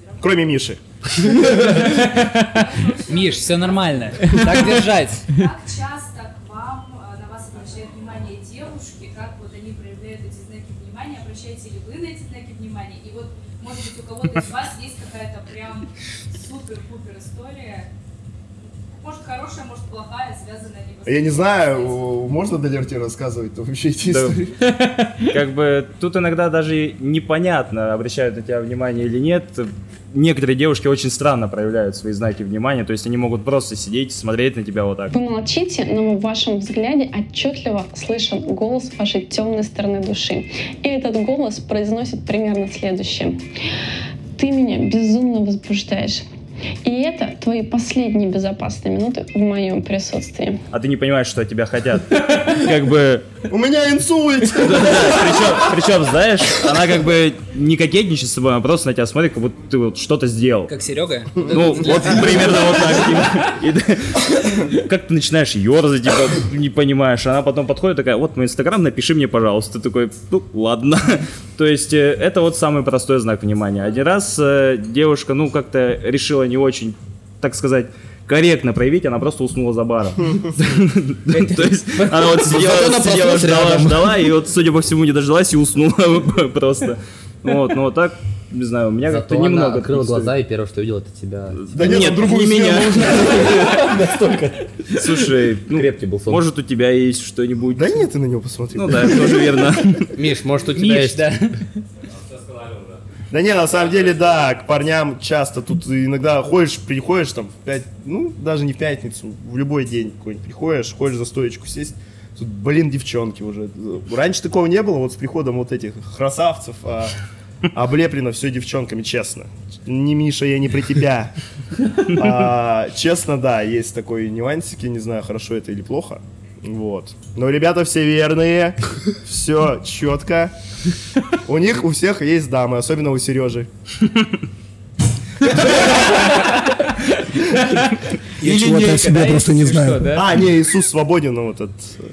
S16: Работает
S3: Кроме Миши. [LAUGHS]
S6: Миш, все нормально. Так держать.
S16: Как часто к вам, а, на вас обращают внимание девушки, как вот они проявляют эти знаки внимания, обращаете ли вы на эти знаки внимания? И вот, может быть, у кого-то из вас есть какая-то прям супер-пупер история, может хорошая, может плохая, связанная
S3: Я не знаю, можно Далерте рассказывать вообще эти
S13: Да.
S3: истории? [LAUGHS]
S13: Как бы тут иногда даже непонятно, обращают на тебя внимание или нет. Некоторые девушки очень странно проявляют свои знаки внимания, то есть они могут просто сидеть, смотреть на тебя вот так.
S17: Вы молчите, но в вашем взгляде отчетливо слышен голос вашей темной стороны души. И этот голос произносит примерно следующее. Ты меня безумно возбуждаешь. И это твои последние безопасные минуты в моем присутствии.
S13: А ты не понимаешь, что от тебя хотят. [LAUGHS] Как бы...
S3: У меня инсульт! [LAUGHS]
S13: Причем, знаешь, она как бы не кокетничает с тобой, она просто на тебя смотрит, как будто ты вот что-то сделал.
S6: Как Серега?
S13: Ну, вот примерно вот так. типа. Как ты начинаешь ерзать, типа, не понимаешь. Она потом подходит такая, вот мой инстаграм, напиши мне, пожалуйста. Ты такой, ну, ладно. [LAUGHS] То есть, э, это вот самый простой знак внимания. Один раз э, девушка, ну, как-то решила не очень, так сказать, корректно проявить, она просто уснула за баром. То есть, она вот сидела,
S2: она
S13: ждала, ждала, и вот, судя по всему, не дождалась и уснула [LAUGHS] просто. Вот, ну вот так, не знаю, у меня как-то
S2: она
S13: немного...
S2: открыла
S13: таких
S2: глаза и первое, что увидел, это тебя.
S3: Да нет,
S13: Нет,
S3: другую
S13: не меня. [LAUGHS]
S2: Настолько.
S13: Слушай, ну,
S2: Крепкий был сон.
S13: может у тебя есть что-нибудь?
S3: Да нет, ты на него посмотри.
S13: Ну да, тоже верно.
S2: Миш, может у тебя
S6: Миш,
S2: есть...
S6: да.
S3: Не, на самом деле, да, к парням часто тут иногда ходишь, приходишь там в пять, ну, даже не в пятницу, в любой день какой-нибудь приходишь, ходишь за стоечку сесть, тут, блин, девчонки уже. Раньше такого не было, вот с приходом вот этих красавцев, а, облеплено все девчонками, честно. Не Миша, я не про тебя. А, честно, да, есть такой нюансик, я не знаю, хорошо это или плохо. Вот. Но ребята все верные, все четко. У них у всех есть дамы, особенно у Сережи.
S14: Я чего-то о себе просто не знаю.
S3: А, не, Иисус свободен, ну вот этот, э,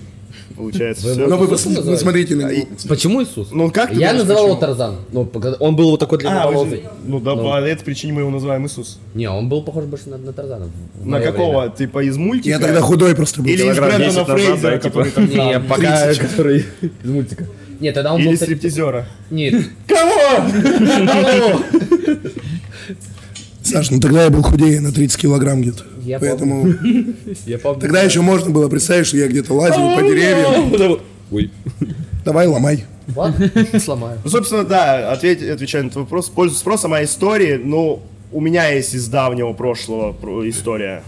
S3: получается,
S2: Вы
S3: все.
S14: Но вы
S2: Иисус
S14: пос-
S2: называете?
S14: посмотрите на него.
S2: Почему Иисус?
S3: Ну как
S2: Я называл его? Тарзан. Ну, он был вот такой
S3: А,
S2: длинноволосый.
S3: вы- ну да, по этой причине мы его называем Иисус.
S2: Не, он был похож больше на, на Тарзана.
S3: На какого?
S2: время.
S3: Типа из мультика?
S14: Я тогда худой просто был.
S3: Или из Брэндона
S13: 10 назад,
S3: Фрейзера,
S13: типа.
S3: который там
S2: Не, пока
S3: 30.
S2: который [LAUGHS] из мультика. Нет, тогда он
S3: Или
S2: был... кстати,
S3: стриптизера.
S2: Нет. [LAUGHS] [LAUGHS]
S14: Саш, ну тогда я был худее на 30 килограмм где-то.
S2: Я
S14: Поэтому [LAUGHS]
S2: Я помню.
S14: тогда еще можно было представить, что я где-то лазил по деревьям.
S2: Ой.
S14: Давай, ломай.
S2: Ладно, [LAUGHS] сломаю.
S3: Ну, собственно, да, ответь, отвечая на этот вопрос, пользуясь спросом о истории, ну, у меня есть из давнего прошлого про- история.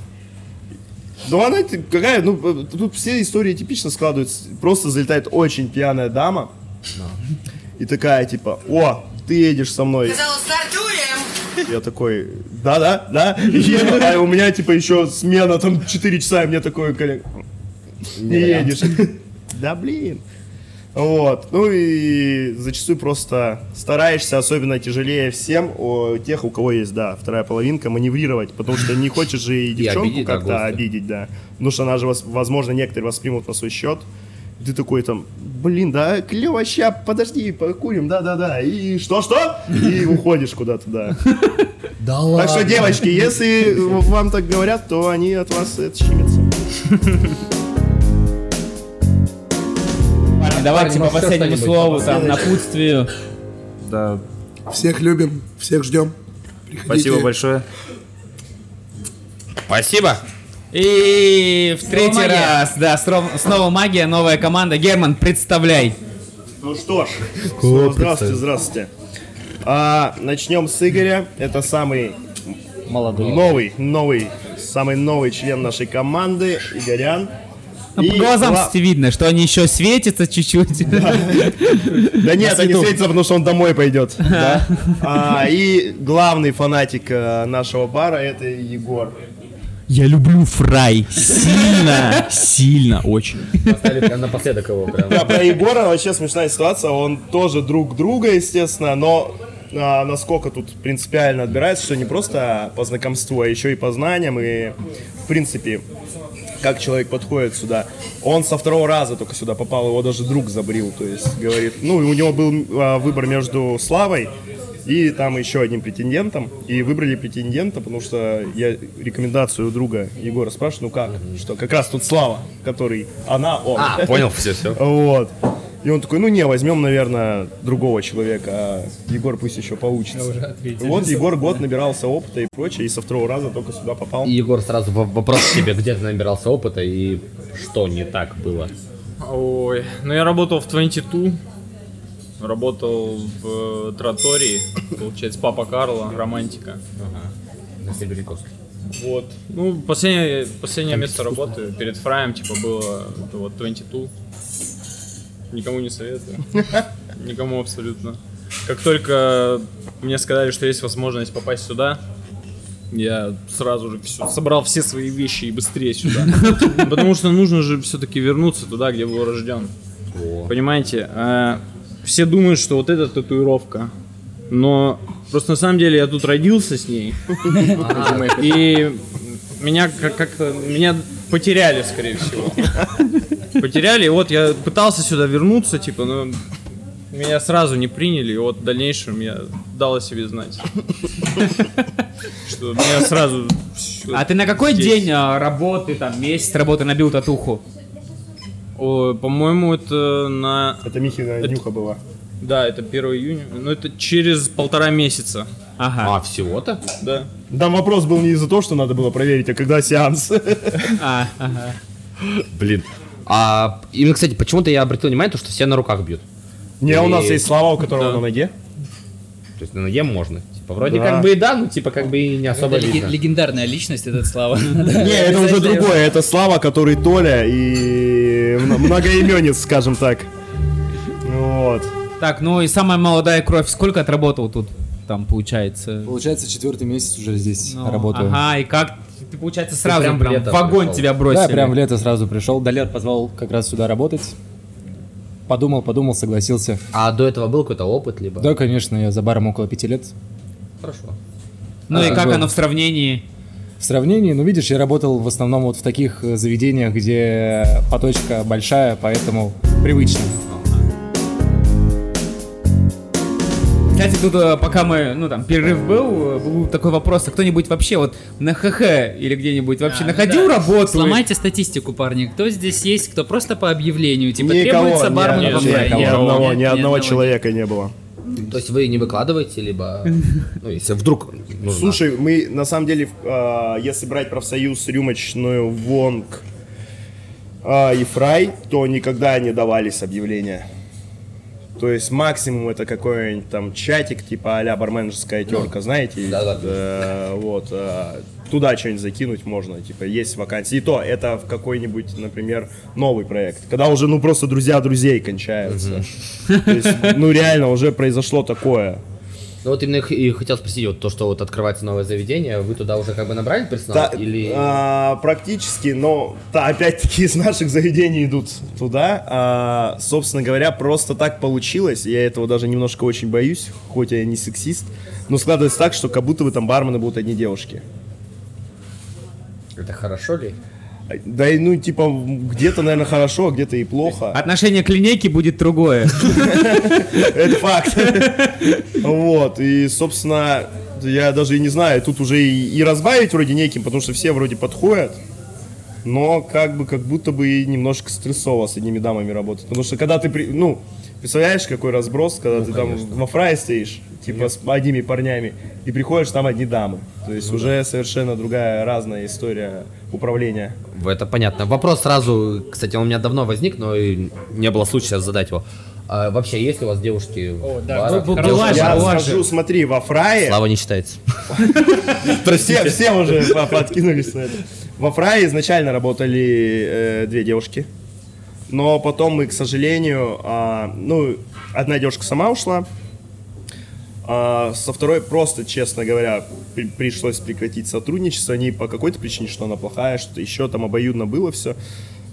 S3: Ну, она какая, ну, тут все истории типично складываются. Просто залетает очень пьяная дама. И такая, типа, о, ты едешь со мной. Я такой, да-да, да. А у меня, типа, еще смена, там, 4 часа, и мне такой коллег, не едешь. Да блин. Вот. Ну и зачастую просто стараешься, особенно тяжелее всем, о тех, у кого есть, да, вторая половинка, маневрировать, потому что не хочешь же и девчонку как-то обидеть, да. Потому что она же, возможно, некоторые воспримут на свой счет. Ты такой там, блин, да, клево, ща, подожди, покурим, да-да-да. И что-что? И [LAUGHS] уходишь куда-то, да. [LAUGHS]
S2: Да
S3: Так что, девочки, если вам так говорят, то они от вас это щемятся.
S4: Давайте
S2: Парни,
S4: по
S2: может,
S4: последнему слову, там, напутствию.
S13: Да,
S14: Всех любим, всех ждем. Приходите.
S13: спасибо большое.
S2: Спасибо.
S4: И в третий
S6: магия.
S4: раз, да, снова магия, новая команда. Герман, представляй.
S3: Ну что ж, снова здравствуйте, здравствуйте. А, начнем с Игоря. Это самый
S4: Молодой.
S3: новый, новый, самый новый член нашей команды, Игорян.
S4: Ну, по
S3: И
S4: глазам,
S3: гла-
S4: видно, что они еще светятся чуть-чуть.
S3: Да нет,
S4: На
S3: они светятся, потому что он домой пойдет. да. А, и главный фанатик э, нашего бара это Егор.
S6: Я люблю фрай. Сильно, сильно, очень.
S2: Поставили прям напоследок его. Прям.
S3: Да, про Егора вообще смешная ситуация. Он тоже друг друга, естественно, но а, насколько тут принципиально отбирается, что не просто по знакомству, а еще и по знаниям. И, в принципе, как человек подходит сюда. Он со второго раза только сюда попал, его даже друг забрил. То есть, говорит, ну, и у него был а, выбор между Славой и там еще одним претендентом. И выбрали претендента, потому что я рекомендацию у друга Егора спрашиваю, ну как? Что как раз тут Слава, который она, он.
S2: А, понял, все, все. [LAUGHS]
S3: Вот. И он такой, ну не, возьмем, наверное, другого человека, а Егор пусть еще поучится.
S6: уже ответили.
S3: Вот Егор год набирался опыта и прочее, и со второго раза только сюда попал.
S2: И Егор сразу вопрос к тебе, где ты набирался опыта и что не так было?
S18: Ой, ну я работал в 22, работал в э, Тротории, получается, Папа Карло, Романтика.
S2: На Сибиряков.
S18: Вот. Ну, последнее, последнее место работы перед фраем, типа, было это вот 22. Никому не советую. [LAUGHS] Никому абсолютно. Как только мне сказали, что есть возможность попасть сюда, я сразу же всё- собрал все свои вещи и быстрее сюда. [LAUGHS] Потому что нужно же все-таки вернуться туда, где был рожден. Понимаете? Все думают, что вот эта татуировка. Но просто на самом деле я тут родился с ней. И меня как, как меня потеряли, скорее всего. Потеряли, и вот я пытался сюда вернуться, типа, но меня сразу не приняли, и вот в дальнейшем я дал о себе знать. Что меня сразу...
S4: А ты на какой день а, работы, там, месяц работы набил татуху?
S18: О, по-моему, это на...
S3: Это Михина нюха была.
S18: Да, это 1 июня. Ну, это через полтора месяца.
S4: Ага.
S2: А, всего-то?
S18: Да.
S3: Там вопрос был не из-за того, что надо было проверить, а когда сеанс. [LAUGHS]
S4: А, ага.
S2: Блин. А именно, кстати, почему-то я обратил внимание, то, что все на руках бьют.
S3: Не, у нас
S2: И-
S3: есть Слава, у которого
S2: Да.
S3: на ноге.
S2: То есть на ноге можно. Типа, вроде
S3: Да.
S2: как бы и да, ну типа как бы и не особо
S6: Это
S2: видно.
S6: легендарная личность, этот Слава. [LAUGHS]
S3: Не, это уже другое. Это Слава, который Толя и мно- многоименец, скажем так. Вот.
S4: Так, ну и самая молодая кровь, сколько отработал тут? Там получается.
S19: Получается, четвертый месяц уже здесь
S4: Ну,
S19: работаю.
S4: Ага, и как ты, получается, сразу
S19: прям
S4: прям,
S19: в лето
S4: в огонь
S19: пришел.
S4: тебя бросили.
S19: Да, прям в лето сразу пришел. Далер позвал как раз сюда работать. Подумал, подумал, согласился.
S2: А до этого был какой-то опыт, либо?
S19: Да, конечно, я за баром около пяти лет.
S2: Хорошо.
S4: Ну и
S19: А,
S4: как
S19: был.
S4: оно в сравнении?
S19: В сравнении, ну видишь, я работал в основном вот в таких э, заведениях, где поточка большая, поэтому привычно.
S4: Кстати, тут э, пока мы, ну там, перерыв был, э, был такой вопрос, а кто-нибудь вообще вот на ХХ или где-нибудь вообще
S6: А,
S4: находил
S6: да.
S4: работу?
S6: Сломайте статистику, парни. Кто здесь есть, кто просто по объявлению? Типа
S3: Никого,
S6: требуется бармен во
S3: ни одного, ни одного- человека не было.
S2: То есть вы не выкладываете, либо... Ну, если вдруг нужно.
S3: Слушай, мы на самом деле, а, если брать профсоюз рюмочную Вонг а, и Фрай, то никогда не давались объявления. То есть максимум это какой-нибудь там чатик, типа а-ля барменджерская терка, знаете? Э, вот. э, туда что-нибудь закинуть можно, типа есть вакансии. И то это в какой-нибудь, например, новый проект. Когда уже, ну, просто друзья друзей кончаются. То есть, ну, реально, уже произошло такое.
S2: Ну вот именно и хотел спросить, вот то, что вот открывается новое заведение, вы туда уже как бы набрали персонал?
S3: Да,
S2: или...
S3: а, практически, но да, опять-таки из наших заведений идут туда. А, собственно говоря, просто так получилось. Я этого даже немножко очень боюсь, хоть я не сексист. Но складывается так, что как будто бы там бармены будут одни девушки.
S2: Это хорошо ли?
S3: Да и ну типа где-то, наверное, хорошо, а где-то и плохо.
S4: Отношение к линейке будет другое. [LAUGHS]
S3: Это факт. Вот, и, собственно, я даже и не знаю, тут уже и, разбавить вроде неким, потому что все вроде подходят, но как бы, как будто бы и немножко стрессово с одними дамами работать. Потому что когда ты, при- ну, представляешь, какой разброс, когда ты там во фрае стоишь, типа с одними парнями, и приходишь, там одни дамы. То есть
S2: Ну
S3: уже совершенно другая, разная история управления.
S2: Это понятно. Вопрос сразу, кстати, он у меня давно возник, но и не было случая задать его. А вообще, есть ли у вас девушки? в
S4: да,
S2: барах?
S4: бу-
S2: Девушки?
S4: была же,
S3: Я
S4: была же.
S3: скажу, смотри, во фрае...
S2: Слава не считается. [LAUGHS]
S3: Все, все уже по- подкинулись на это. Во фрае изначально работали э, две девушки. Но потом мы, к сожалению, а, ну, одна девушка сама ушла, а со второй просто, честно говоря, при- пришлось прекратить сотрудничество. Не по какой-то причине, что она плохая, что еще там обоюдно было все.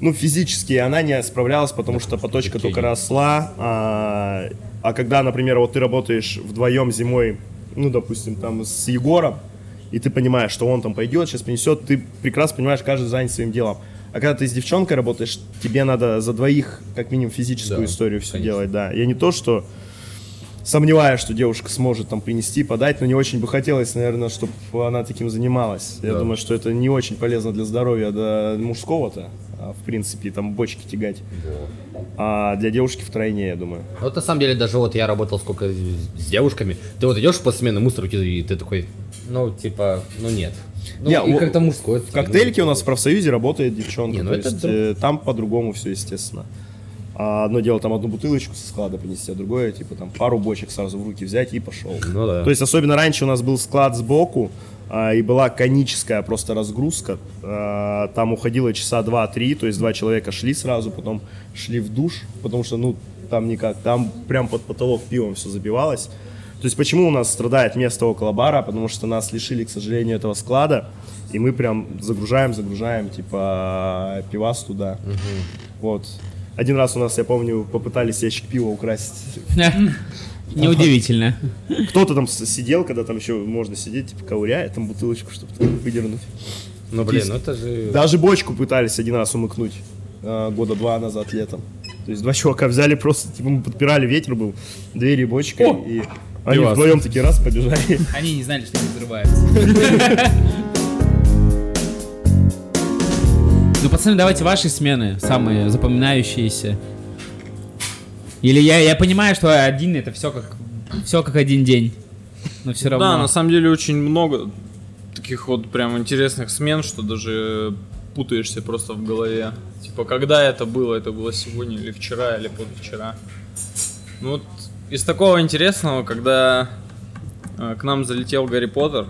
S3: Ну, физически она не справлялась, потому что поточка только росла. А, а когда, например, вот ты работаешь вдвоем зимой, ну, допустим, там с Егором, и ты понимаешь, что он там пойдет, сейчас принесет, ты прекрасно понимаешь, каждый занят своим делом. А когда ты с девчонкой работаешь, тебе надо за двоих, как минимум, физическую
S2: Да,
S3: историю все делать, да. Я не то, что сомневаюсь, что девушка сможет там принести, подать, но не очень бы хотелось, наверное, чтобы она таким занималась. Я
S2: Да.
S3: думаю, что это не очень полезно для здоровья да, мужского-то, а, в принципе, там бочки тягать. А для девушки втройне, я думаю.
S2: Вот на самом деле даже вот я работал сколько с девушками. Ты вот идешь после смены мусорки и ты такой, ну типа, ну нет. Ну,
S3: Не,
S2: и как-то мужской.
S3: В коктейльке у нас в профсоюзе работает девчонка.
S2: Не, ну
S3: то
S2: это
S3: есть,
S2: друг-
S3: э, там по-другому все, естественно. А одно дело там одну бутылочку со склада принести, а другое, типа, там пару бочек сразу в руки взять и пошел.
S2: Ну да.
S3: То есть, особенно раньше у нас был склад сбоку, а, и была коническая просто разгрузка. А, там уходило часа два-три, то есть два человека шли сразу, потом шли в душ, потому что, ну, там никак, там прям под потолок пивом все забивалось. То есть почему у нас страдает место около бара? Потому что нас лишили, к сожалению, этого склада, и мы прям загружаем, загружаем, типа, пивас туда. Вот. Один раз у нас, я помню, попытались ящик пива украсть. [LAUGHS]
S4: Неудивительно.
S3: Кто-то там сидел, когда там еще можно сидеть, типа, ковыряет там бутылочку, чтобы выдернуть.
S2: Ну блин, ну это же...
S3: Даже бочку пытались один раз умыкнуть а, года два назад летом. То есть два чувака взяли просто, типа, мы подпирали, ветер был, двери бочкой, и они
S2: Пивас.
S3: вдвоем такие раз побежали.
S6: Они не знали, что они [LAUGHS]
S4: Ну, пацаны, давайте ваши смены, самые запоминающиеся. Или я, я понимаю, что один это все как все как один день. Но все равно.
S18: Да, на самом деле очень много таких вот прям интересных смен, что даже путаешься просто в голове. Типа, когда это было? Это было сегодня или вчера, или позавчера. Ну вот из такого интересного, когда э, к нам залетел Гарри Поттер.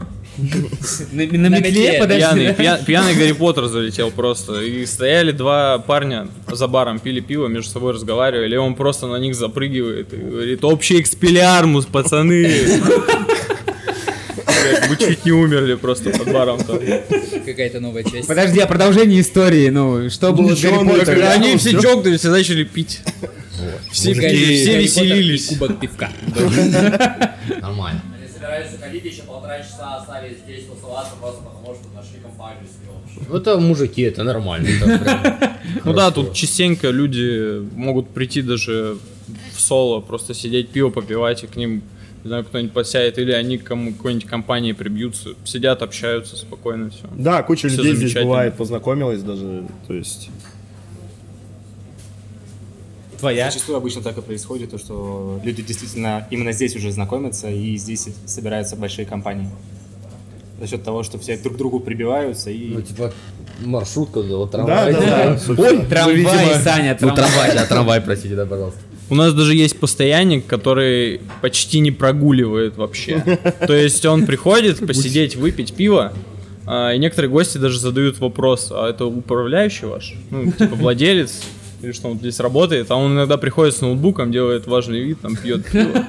S4: На, на метле, подожди.
S18: Пьяный, пья- пьяный Гарри Поттер залетел просто. И стояли два парня за баром, пили пиво, между собой разговаривали, и он просто на них запрыгивает и говорит, общий экспелиармус, пацаны. Мы чуть не умерли просто под баром там.
S6: Какая-то новая часть.
S4: Подожди, а продолжение истории, ну, что было с Гарри
S18: ну,
S4: Поттером?
S18: они все чокнулись и начали пить. Все, все веселились.
S6: кубок пивка.
S2: Нормально.
S20: Остались здесь тусоваться, просто потому что нашли компанию общую.
S2: Ну это мужики, это нормально. [LAUGHS]
S18: Ну да, тут частенько люди могут прийти даже в соло, просто сидеть, пиво попивать, и к ним, не знаю, кто-нибудь подсядет, или они к кому- какой-нибудь компании прибьются, сидят, общаются спокойно, все.
S3: Да, куча людей здесь бывает, познакомилась даже, то есть...
S4: Твоя?
S19: Зачастую обычно так и происходит, то, что люди действительно именно здесь уже знакомятся, и здесь собираются большие компании. За счет того, что все друг к другу прибиваются и...
S2: Ну, типа, маршрутка, да, вот трамвай.
S19: Да, да, да,
S2: Ой,
S19: собственно.
S4: Трамвай,
S2: видимо,
S4: Саня,
S2: Ну,
S4: трамвай.
S2: трамвай, да, трамвай, простите, да, пожалуйста.
S18: У нас даже есть постоянник, который почти не прогуливает вообще. То есть он приходит посидеть, выпить пиво, а, и некоторые гости даже задают вопрос, а это управляющий ваш? Ну, типа владелец? Или что он здесь работает? А он иногда приходит с ноутбуком, делает важный вид, там пьет пиво.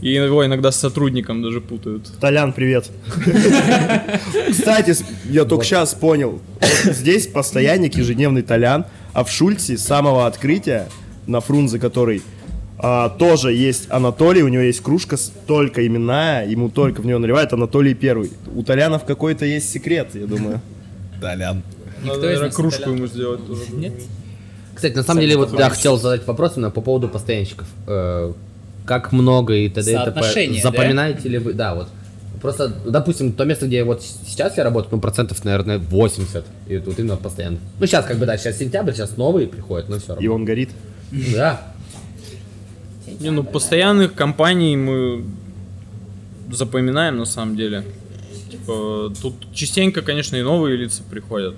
S18: И его иногда с сотрудником даже путают.
S3: Толян, привет. [LAUGHS] Кстати, я только сейчас понял. Здесь постоянник ежедневный Толян, а в Шульце с самого открытия, на Фрунзе который, а, тоже есть Анатолий, у него есть кружка только именная, ему только в нее наливают Анатолий Первый. У Толянов какой-то есть секрет, я думаю. [LAUGHS]
S2: Толян.
S18: Надо,
S6: из
S18: наверное, кружку ему сделать тоже.
S6: Нет?
S2: Кстати, на самом деле, вот я хотел задать вопрос именно по поводу постоянщиков. Как много и т.д. и т.п.
S6: Соотношение, да?
S2: Запоминаете ли вы? Да, вот. Просто, допустим, то место, где вот сейчас я работаю, ну, процентов, наверное, 80. И тут именно постоянно. Ну, сейчас как бы, да, сейчас сентябрь, сейчас новые приходят, но все равно.
S3: И он горит.
S2: Да.
S18: Не, ну постоянных компаний мы запоминаем на самом деле. Типа, тут частенько, конечно, и новые лица приходят.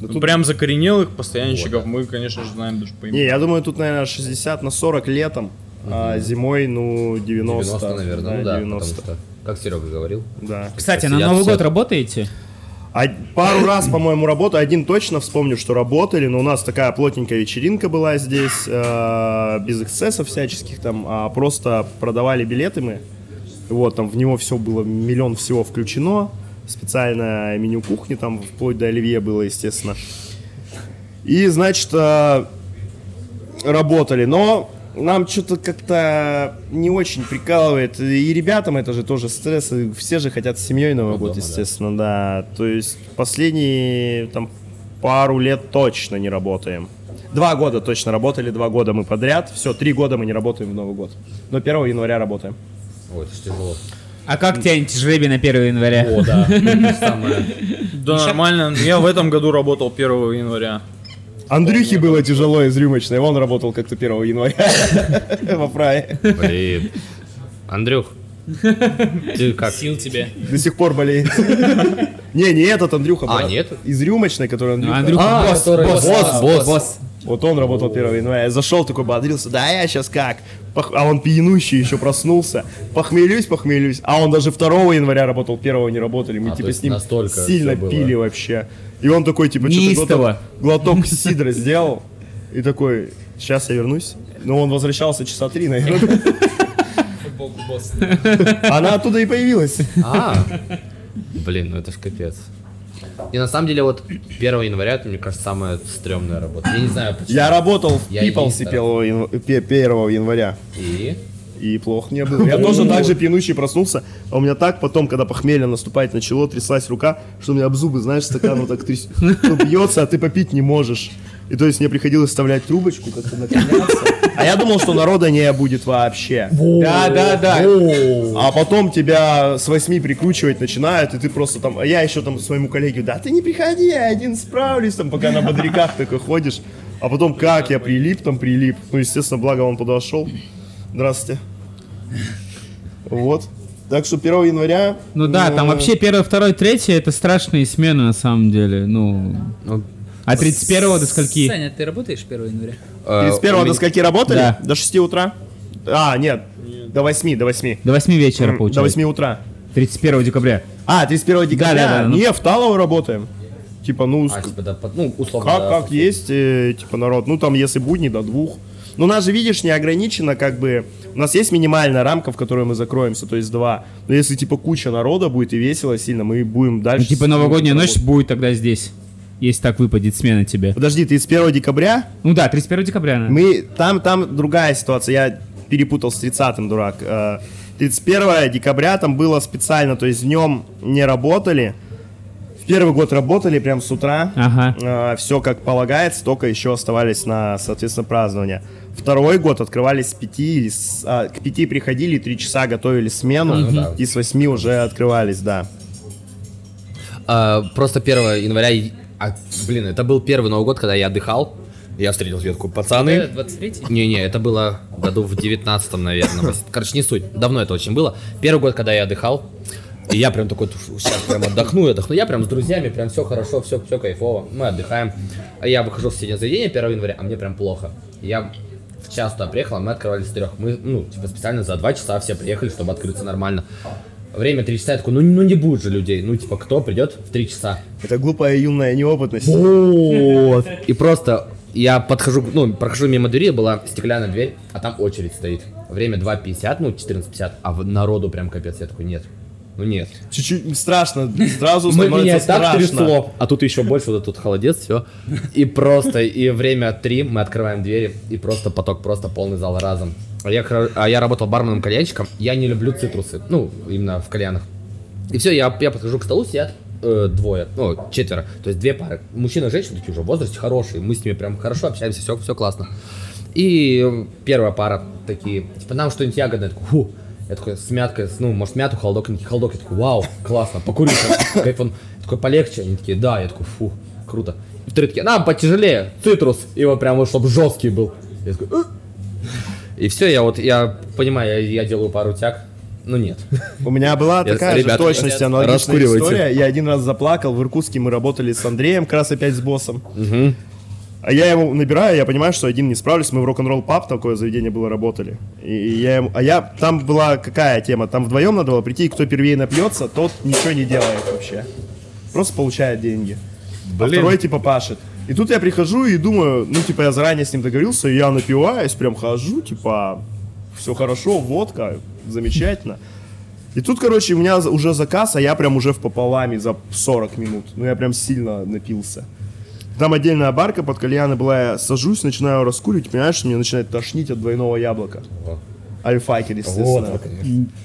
S18: Ну, прям закоренелых постоянщиков мы, конечно же, знаем даже по
S3: Не,
S18: имени.
S3: я думаю, тут, наверное, 60 на 40 летом, а зимой, ну, 90.
S2: 90, наверное,
S3: да,
S2: ну да,
S3: 90.
S2: потому что, как Серега говорил.
S3: Да.
S4: Кстати, на Новый
S2: все-
S4: год работаете?
S3: А пару раз, по-моему, работаю. Один точно вспомню, что работали, но у нас такая плотненькая вечеринка была здесь, э, без эксцессов всяческих там, а просто продавали билеты мы. Вот, там в него все было, миллион всего включено. Специальное меню кухни, там вплоть до оливье было, естественно. И, значит, э, работали, но нам что-то как-то не очень прикалывает. И ребятам это же тоже стресс. и Все же хотят с семьей Новый год, естественно, да. То есть последние там пару лет точно не работаем. Два года точно работали, два года мы подряд. Все, три года мы не работаем в Новый год. Но 1 января работаем.
S2: Ой, это тяжело.
S4: А как тянете жребий на 1 января?
S2: О, да. [LAUGHS]
S18: Да, нормально. Я в этом году работал 1 января.
S3: Андрюхе было тяжело из рюмочной, он работал как-то 1 января [LAUGHS] во фрае.
S2: Блин. Андрюх, ты как?
S6: Сил тебе.
S3: До сих пор болеет. Не, не этот Андрюха.
S2: А, нет?
S3: Из рюмочной, который Андрюха.
S4: Андрюха
S2: А,
S4: босс,
S2: который-
S4: босс,
S2: босс,
S4: босс.
S3: Вот он работал 1 января. Я зашел такой, бодрился. Да, я сейчас как? Пох- А он пьянущий еще проснулся. Похмелюсь, похмелюсь. А он даже 2 января работал, 1 не работали. Мы
S2: А,
S3: типа с ним
S2: настолько
S3: сильно пили вообще. И он такой, типа, что-то глоток, глоток сидра сделал. И такой, сейчас я вернусь. Но он возвращался часа три, наверное. Она оттуда и появилась.
S2: А, блин, ну это ж капец. И на самом деле вот 1 января, это, мне кажется, самая стрёмная работа. Я не знаю почему.
S3: Я работал в
S2: Я единственный.
S3: 1 января.
S2: И?
S3: И плохо не было. Я [LAUGHS] тоже так же пьянущий проснулся, а у меня так потом, когда похмелье наступает начало, тряслась рука, что у меня об зубы, знаешь, стакан вот так тряс... ну, бьется, а ты попить не можешь. И то есть мне приходилось вставлять трубочку, как-то наклоняться. А я думал, что народа не будет вообще.
S4: Да, да, да.
S3: А потом тебя с восьми прикручивать начинают, и ты просто там... А я еще там своему коллеге, да ты не приходи, я один справлюсь, там, пока на бодряках такой ходишь. А потом как я прилип, там прилип. Ну, естественно, благо он подошел. Здравствуйте. Вот. Так что 1 января...
S4: Ну да, там
S3: э,
S4: вообще 1, 2, 3 это страшные смены на самом деле. Ну. А 31 до скольки?
S6: Саня, ты работаешь 1 января?
S3: 31 до скольки работали?
S4: Да.
S3: До 6 утра? А, нет, до 8, до 8.
S4: До 8 вечера,
S3: М,
S4: получается.
S3: До 8 утра.
S4: 31 декабря.
S3: А, 31 декабря?
S4: да, да, ну-
S3: Не, в Талово работаем. Типа, ну,
S2: А, типа, да, под- ну, условно,
S3: как,
S2: да,
S3: как есть, э, типа, народ. Ну, там, если будни, до двух. Но у нас же, видишь, не ограничено, как бы... У нас есть минимальная рамка, в которой мы закроемся, то есть два. Но если, типа, куча народа будет и весело сильно, мы будем
S4: Ну,
S3: дальше...
S4: типа
S3: с-
S4: новогодняя
S3: ну,
S4: ночь будет тогда здесь. Если так выпадет смена тебе.
S3: Подожди, 31 декабря?
S4: Ну да, 31 декабря. наверное.
S3: Мы, там, там другая ситуация, я перепутал с 30-м, дурак. Э, 31 декабря там было специально, то есть днем не работали. Первый год работали прям с утра.
S4: Ага.
S3: все как полагается, только еще оставались на, соответственно, празднование. Второй год открывались с 5 или с- а, к 5 приходили, 3 часа готовили смену,
S2: Ну да.
S3: и с 8 уже открывались, да.
S2: А, просто 1 января... а, блин, это был первый Новый год, когда я отдыхал. Я встретил ветку. Пацаны...
S6: Это 23-й?
S2: Не-не, это было году в 19 наверное. Короче, не суть. Давно это очень было. Первый год, когда я отдыхал, и я прям такой, сейчас прям отдохну, отдохну. Я прям с друзьями, прям все хорошо, все, все кайфово. Мы отдыхаем. А я выхожу в соседнее заведение 1 января, а мне прям плохо. Я в час туда приехал, а мы открывали с трех. Мы, ну, типа специально за два часа все приехали, чтобы открыться нормально. Время 3 часа, я такой, ну, ну не будет же людей. Ну, типа, кто придет в 3 часа?
S3: Это глупая юная неопытность.
S2: Вот. И просто я подхожу, ну, прохожу мимо двери, была стеклянная дверь, а там очередь стоит. Время 2.50, ну, 14.50, а народу прям капец. Я такой, нет. Ну нет.
S3: Чуть-чуть страшно, сразу становится
S2: меня так
S3: страшно.
S2: трясло, а тут еще больше, вот тут холодец, все. И просто, и время 3, мы открываем двери, и просто поток, просто полный зал разом. А я, а я работал барменом кальянщиком, я не люблю цитрусы, ну, именно в кальянах. И все, я, я подхожу к столу, сидят э, двое, ну, четверо, то есть две пары. Мужчина и женщина такие уже в возрасте хорошие, мы с ними прям хорошо общаемся, все, все классно. И первая пара такие, типа, нам что-нибудь ягодное, я такой, фу. Я такой, с мяткой, ну, может, мяту, холодок, такие, холодок, я такой, вау, классно, покурить, кайф, он такой, полегче, они такие, да, я такой, фу, круто. И вторые такие, нам потяжелее, цитрус, его прям вот, чтобы жесткий был. Я такой, «Э». И все, я вот, я понимаю, я, я делаю пару тяг, Ну нет.
S3: У меня была такая же точности
S2: ребят,
S3: аналогичная история. Я один раз заплакал, я один раз заплакал в Иркутске, мы работали с Андреем, как раз опять с боссом. А я его набираю, я понимаю, что один не справлюсь. Мы в рок-н-ролл паб, такое заведение было, работали. И я ему, а я, там была какая тема? Там вдвоем надо было прийти, и кто первее напьется, тот ничего не делает вообще. Просто получает деньги. А
S2: Блин.
S3: второй типа пашет. И тут я прихожу и думаю, ну типа я заранее с ним договорился, и я напиваюсь, прям хожу, типа все хорошо, водка, замечательно. И тут, короче, у меня уже заказ, а я прям уже в пополаме за 40 минут. Ну, я прям сильно напился. Там отдельная барка под кальяны была, я сажусь, начинаю раскуривать, понимаешь, что меня начинает тошнить от двойного яблока. Альфакер, естественно.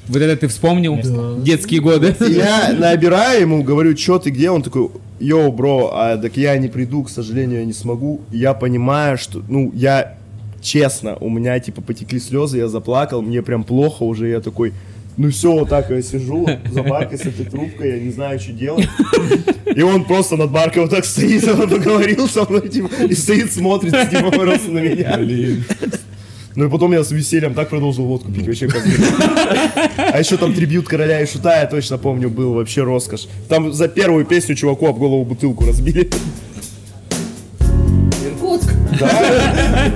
S4: Вот это ты вспомнил? Детские годы.
S3: И Я набираю ему, говорю, что ты где? Он такой, йоу, бро, а, так я не приду, к сожалению, я не смогу. Я понимаю, что, ну, я, честно, у меня, типа, потекли слезы, я заплакал, мне прям плохо уже, я такой, ну все, вот так я сижу за баркой с этой трубкой, я не знаю, что делать. И он просто над баркой вот так стоит, он поговорил со мной, типа, и стоит, смотрит, типа, просто на меня. Ну и потом я с весельем так продолжил водку пить, вообще как А еще там трибют короля и шута, я точно помню, был вообще роскошь. Там за первую песню чуваку об голову бутылку разбили.
S16: Иркутск.
S3: Да.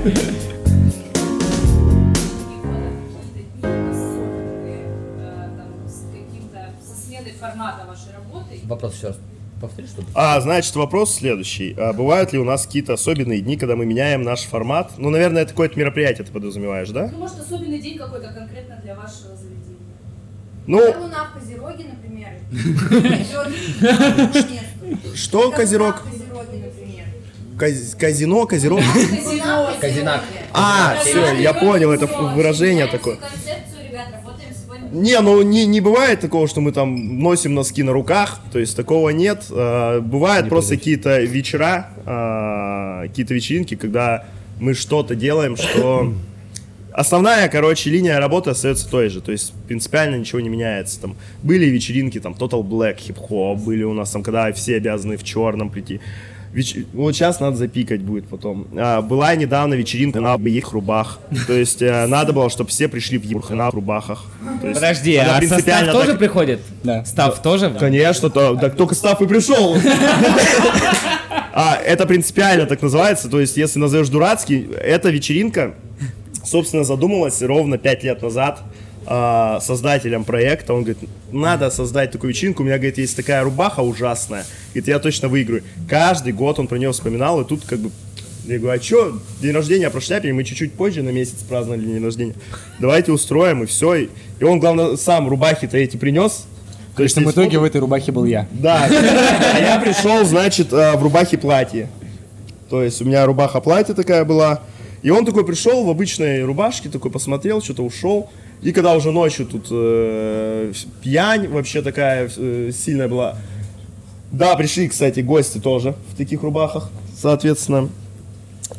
S2: Вопрос еще раз. Повтори, что
S3: А, значит, вопрос следующий. А бывают ли у нас какие-то особенные дни, когда мы меняем наш формат? Ну, наверное, это какое-то мероприятие ты подразумеваешь, да?
S16: Ну, может, особенный день какой-то конкретно для вашего заведения.
S3: Ну,
S16: Когда Луна в Козероге, например.
S3: что Козерог? Казино, козерог?
S16: Казино.
S2: Казинак.
S3: А, все, я понял, это выражение такое.
S16: Концепцию.
S3: Не, ну не, не бывает такого, что мы там носим носки на руках, то есть такого нет. А, Бывают просто какие-то вечера, а, какие-то вечеринки, когда мы что-то делаем, что... [CLEARS THROAT] Основная, короче, линия работы остается той же, то есть принципиально ничего не меняется. Там были вечеринки, там Total Black, хип-хоп, были у нас там, когда все обязаны в черном прийти. Веч- Вот сейчас надо запикать будет потом. А, была недавно вечеринка на их рубах. То есть э, надо было, чтобы все пришли в на рубахах. То есть
S4: Подожди, а состав
S3: принципиально
S4: тоже
S3: так-
S4: приходит? Да. Став тоже?
S3: Конечно, то, так только став и пришел. А, это принципиально так называется, то есть если назовешь дурацкий, эта вечеринка, собственно, задумалась ровно 5 лет назад а, создателем проекта. Он говорит, надо создать такую вечеринку, у меня, говорит, есть такая рубаха ужасная, говорит, я точно выиграю. Каждый год он про нее вспоминал, и тут как бы я говорю, а что, день рождения прошляпили, мы чуть-чуть позже на месяц праздновали день рождения. Давайте устроим, и все. И, и он, главное, сам рубахи-то эти принес.
S19: То есть, в итоге в этой рубахе был я.
S3: Да. А я пришел, значит, э, в рубахе платье. То есть у меня рубаха платье такая была. И он такой пришел в обычной рубашке, такой посмотрел, что-то ушел. И когда уже ночью тут э, пьянь вообще такая э, сильная была. Да, пришли, кстати, гости тоже в таких рубахах, соответственно.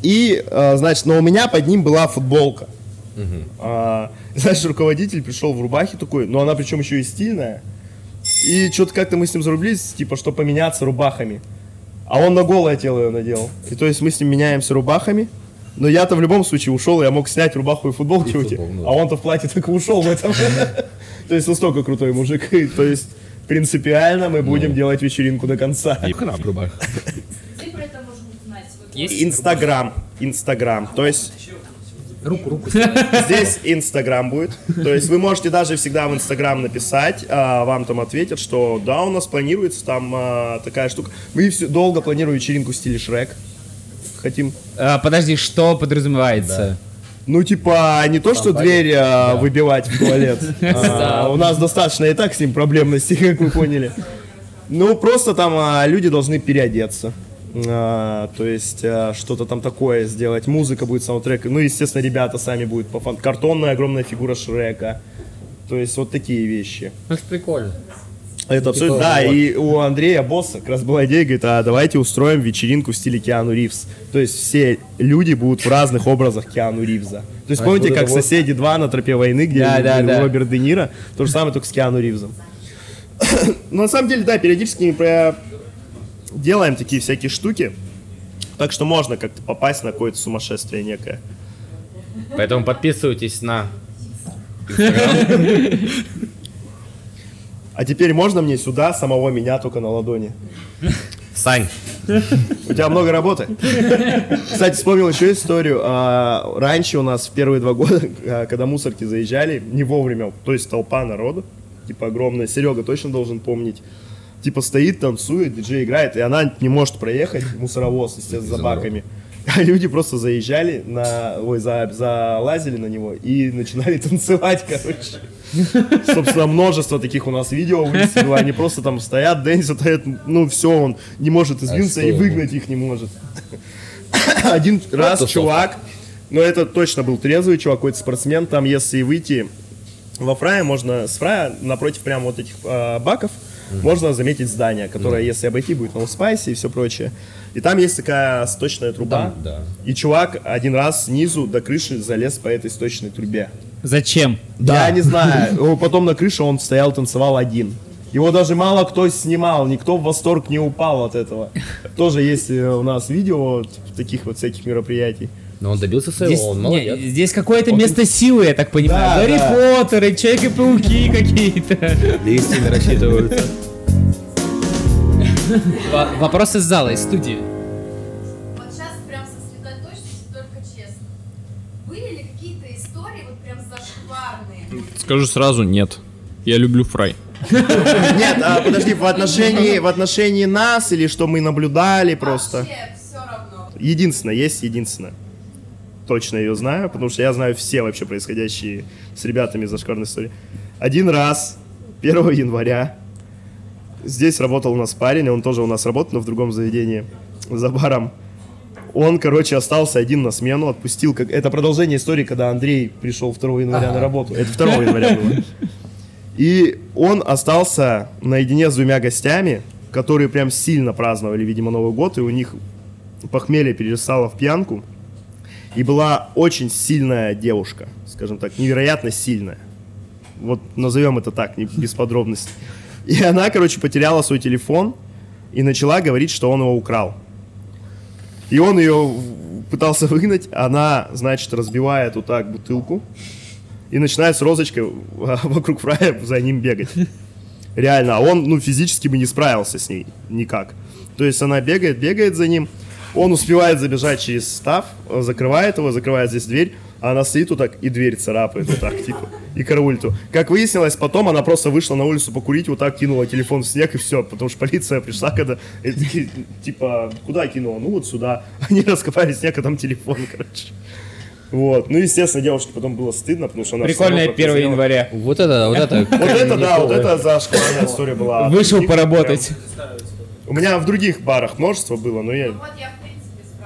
S3: И, э, значит, но у меня под ним была футболка. А, [LAUGHS] знаешь, руководитель пришел в рубахе такой, но она причем еще и стильная. И что-то как-то мы с ним зарублились, типа, что поменяться рубахами. А он на голое тело ее надел. И то есть мы с ним меняемся рубахами. Но я-то в любом случае ушел, я мог снять рубаху и футболки уйти. А он-то в платье так и ушел в этом. То есть настолько крутой мужик. И [LAUGHS] То есть принципиально мы будем делать вечеринку до конца.
S16: Где про это можно узнать? Вот
S3: Инстаграм. Инстаграм. То есть
S2: Руку, руку.
S3: Здесь Инстаграм будет. То есть вы можете даже всегда в Инстаграм написать, а, вам там ответят, что да, у нас планируется там а, такая штука. Мы всё- долго планируем вечеринку в стиле Шрек. Хотим.
S4: А, подожди, что подразумевается?
S3: Ну, типа, не то, что дверь а, выбивать в туалет. [LAUGHS] А, У нас достаточно и так с ним проблемностей, как вы поняли. Ну, просто там а, люди должны переодеться. А, то есть а, что-то там такое сделать. Музыка будет саундтрек. Ну, естественно, ребята сами будут по фан. Картонная огромная фигура Шрека. То есть вот такие вещи.
S2: Ну, это прикольно.
S3: Это абсолютно, да, и у Андрея Босса как раз была идея, говорит, а давайте устроим вечеринку в стиле Киану Ривз. То есть все люди будут в разных образах Киану Ривза. То есть
S2: А
S3: помните, как
S2: вот-
S3: «Соседи 2» на тропе войны, где
S4: Да, да, да.
S3: Роберт Де Ниро, то же самое, только с Киану Ривзом. [COUGHS] Но на самом деле, да, периодически мы про- делаем такие всякие штуки, так что можно как-то попасть на какое-то сумасшествие некое.
S2: Поэтому подписывайтесь на [LAUGHS]
S3: А теперь можно мне сюда самого меня только на ладони?
S2: Сань.
S3: У тебя много работы. Кстати, вспомнил еще историю. А, Раньше у нас в первые два года, а, когда мусорки заезжали, не вовремя, то есть толпа народу, типа огромная, Серега точно должен помнить, типа стоит, танцует, диджей играет, и она не может проехать, мусоровоз, естественно, за баками. [LAUGHS] А люди просто заезжали на, ой, за, залазили на него и начинали [LAUGHS] танцевать, короче. [LAUGHS] Собственно, множество таких у нас видео выставило, они просто там стоят, дэнсят, а ну все, он не может извиниться
S2: что
S3: и выгнать их не может. [COUGHS] Один раз
S2: тусовка.
S3: чувак, но это точно был трезвый чувак, какой-то спортсмен, там если выйти во фрае, можно с фрая напротив прямо вот этих а, баков, можно заметить здание, которое, если обойти, будет на спайсе и все прочее. И там есть такая сточная труба.
S2: Там, да.
S3: И чувак один раз снизу до крыши залез по этой сточной трубе.
S4: Зачем?
S3: Я не знаю. Потом на крыше он стоял, танцевал один. Его даже мало кто снимал, никто в восторг не упал от этого. Тоже есть э, у нас видео вот таких вот всяких мероприятий.
S2: Но он добился своего,
S4: Здесь,
S2: он
S4: не,
S2: молодец.
S4: здесь какое-то место силы, я так понимаю.
S3: Да,
S4: Гарри
S3: да.
S4: Поттеры, Человек-пауки какие-то.
S2: Листьями рассчитываются.
S6: Во- Вопрос из зала, из студии.
S18: Скажу сразу, нет. Я люблю фрай.
S3: Нет, а подожди, в отношении, в отношении нас или что мы наблюдали просто?
S16: Вообще все равно.
S3: Единственное, есть единственное. Точно ее знаю, потому что я знаю все вообще происходящие с ребятами из зашкварной истории. Один раз, 1 января, здесь работал у нас парень, он тоже у нас работал, но в другом заведении, за баром. Он, короче, остался один на смену, отпустил. Как... Это продолжение истории, когда Андрей пришел 2 января на работу. Это 2 января было. И он остался наедине с двумя гостями, которые прям сильно праздновали, видимо, Новый год, и у них похмелье перерастало в пьянку. И была очень сильная девушка, скажем так, невероятно сильная. Вот назовем это так, не- без подробностей. И она, короче, потеряла свой телефон и начала говорить, что он его украл. И он ее пытался выгнать, она, значит, разбивает вот так бутылку и начинает с розочкой [LAUGHS] вокруг фрая за ним бегать. Реально, а он, ну, физически бы не справился с ней никак. То есть она бегает, бегает за ним, он успевает забежать через став, э, закрывает его, закрывает здесь дверь, а она стоит вот так и дверь царапает вот так, типа, и караулит его. Как выяснилось, потом она просто вышла на улицу покурить, вот так кинула телефон в снег и все, потому что полиция пришла, когда, и такие, типа, куда кинула? Ну, вот сюда. [LAUGHS] Они раскопали снег, а там телефон, короче. Вот. Ну, естественно, девушке потом было стыдно, потому что она...
S4: Прикольное
S3: равно
S4: 1
S3: проказнела.
S4: января.
S2: Вот это, вот это. [LAUGHS]
S3: Вот это, да, вот это зашкварная история была.
S4: Вышел поработать.
S3: У меня в других барах множество было, но я...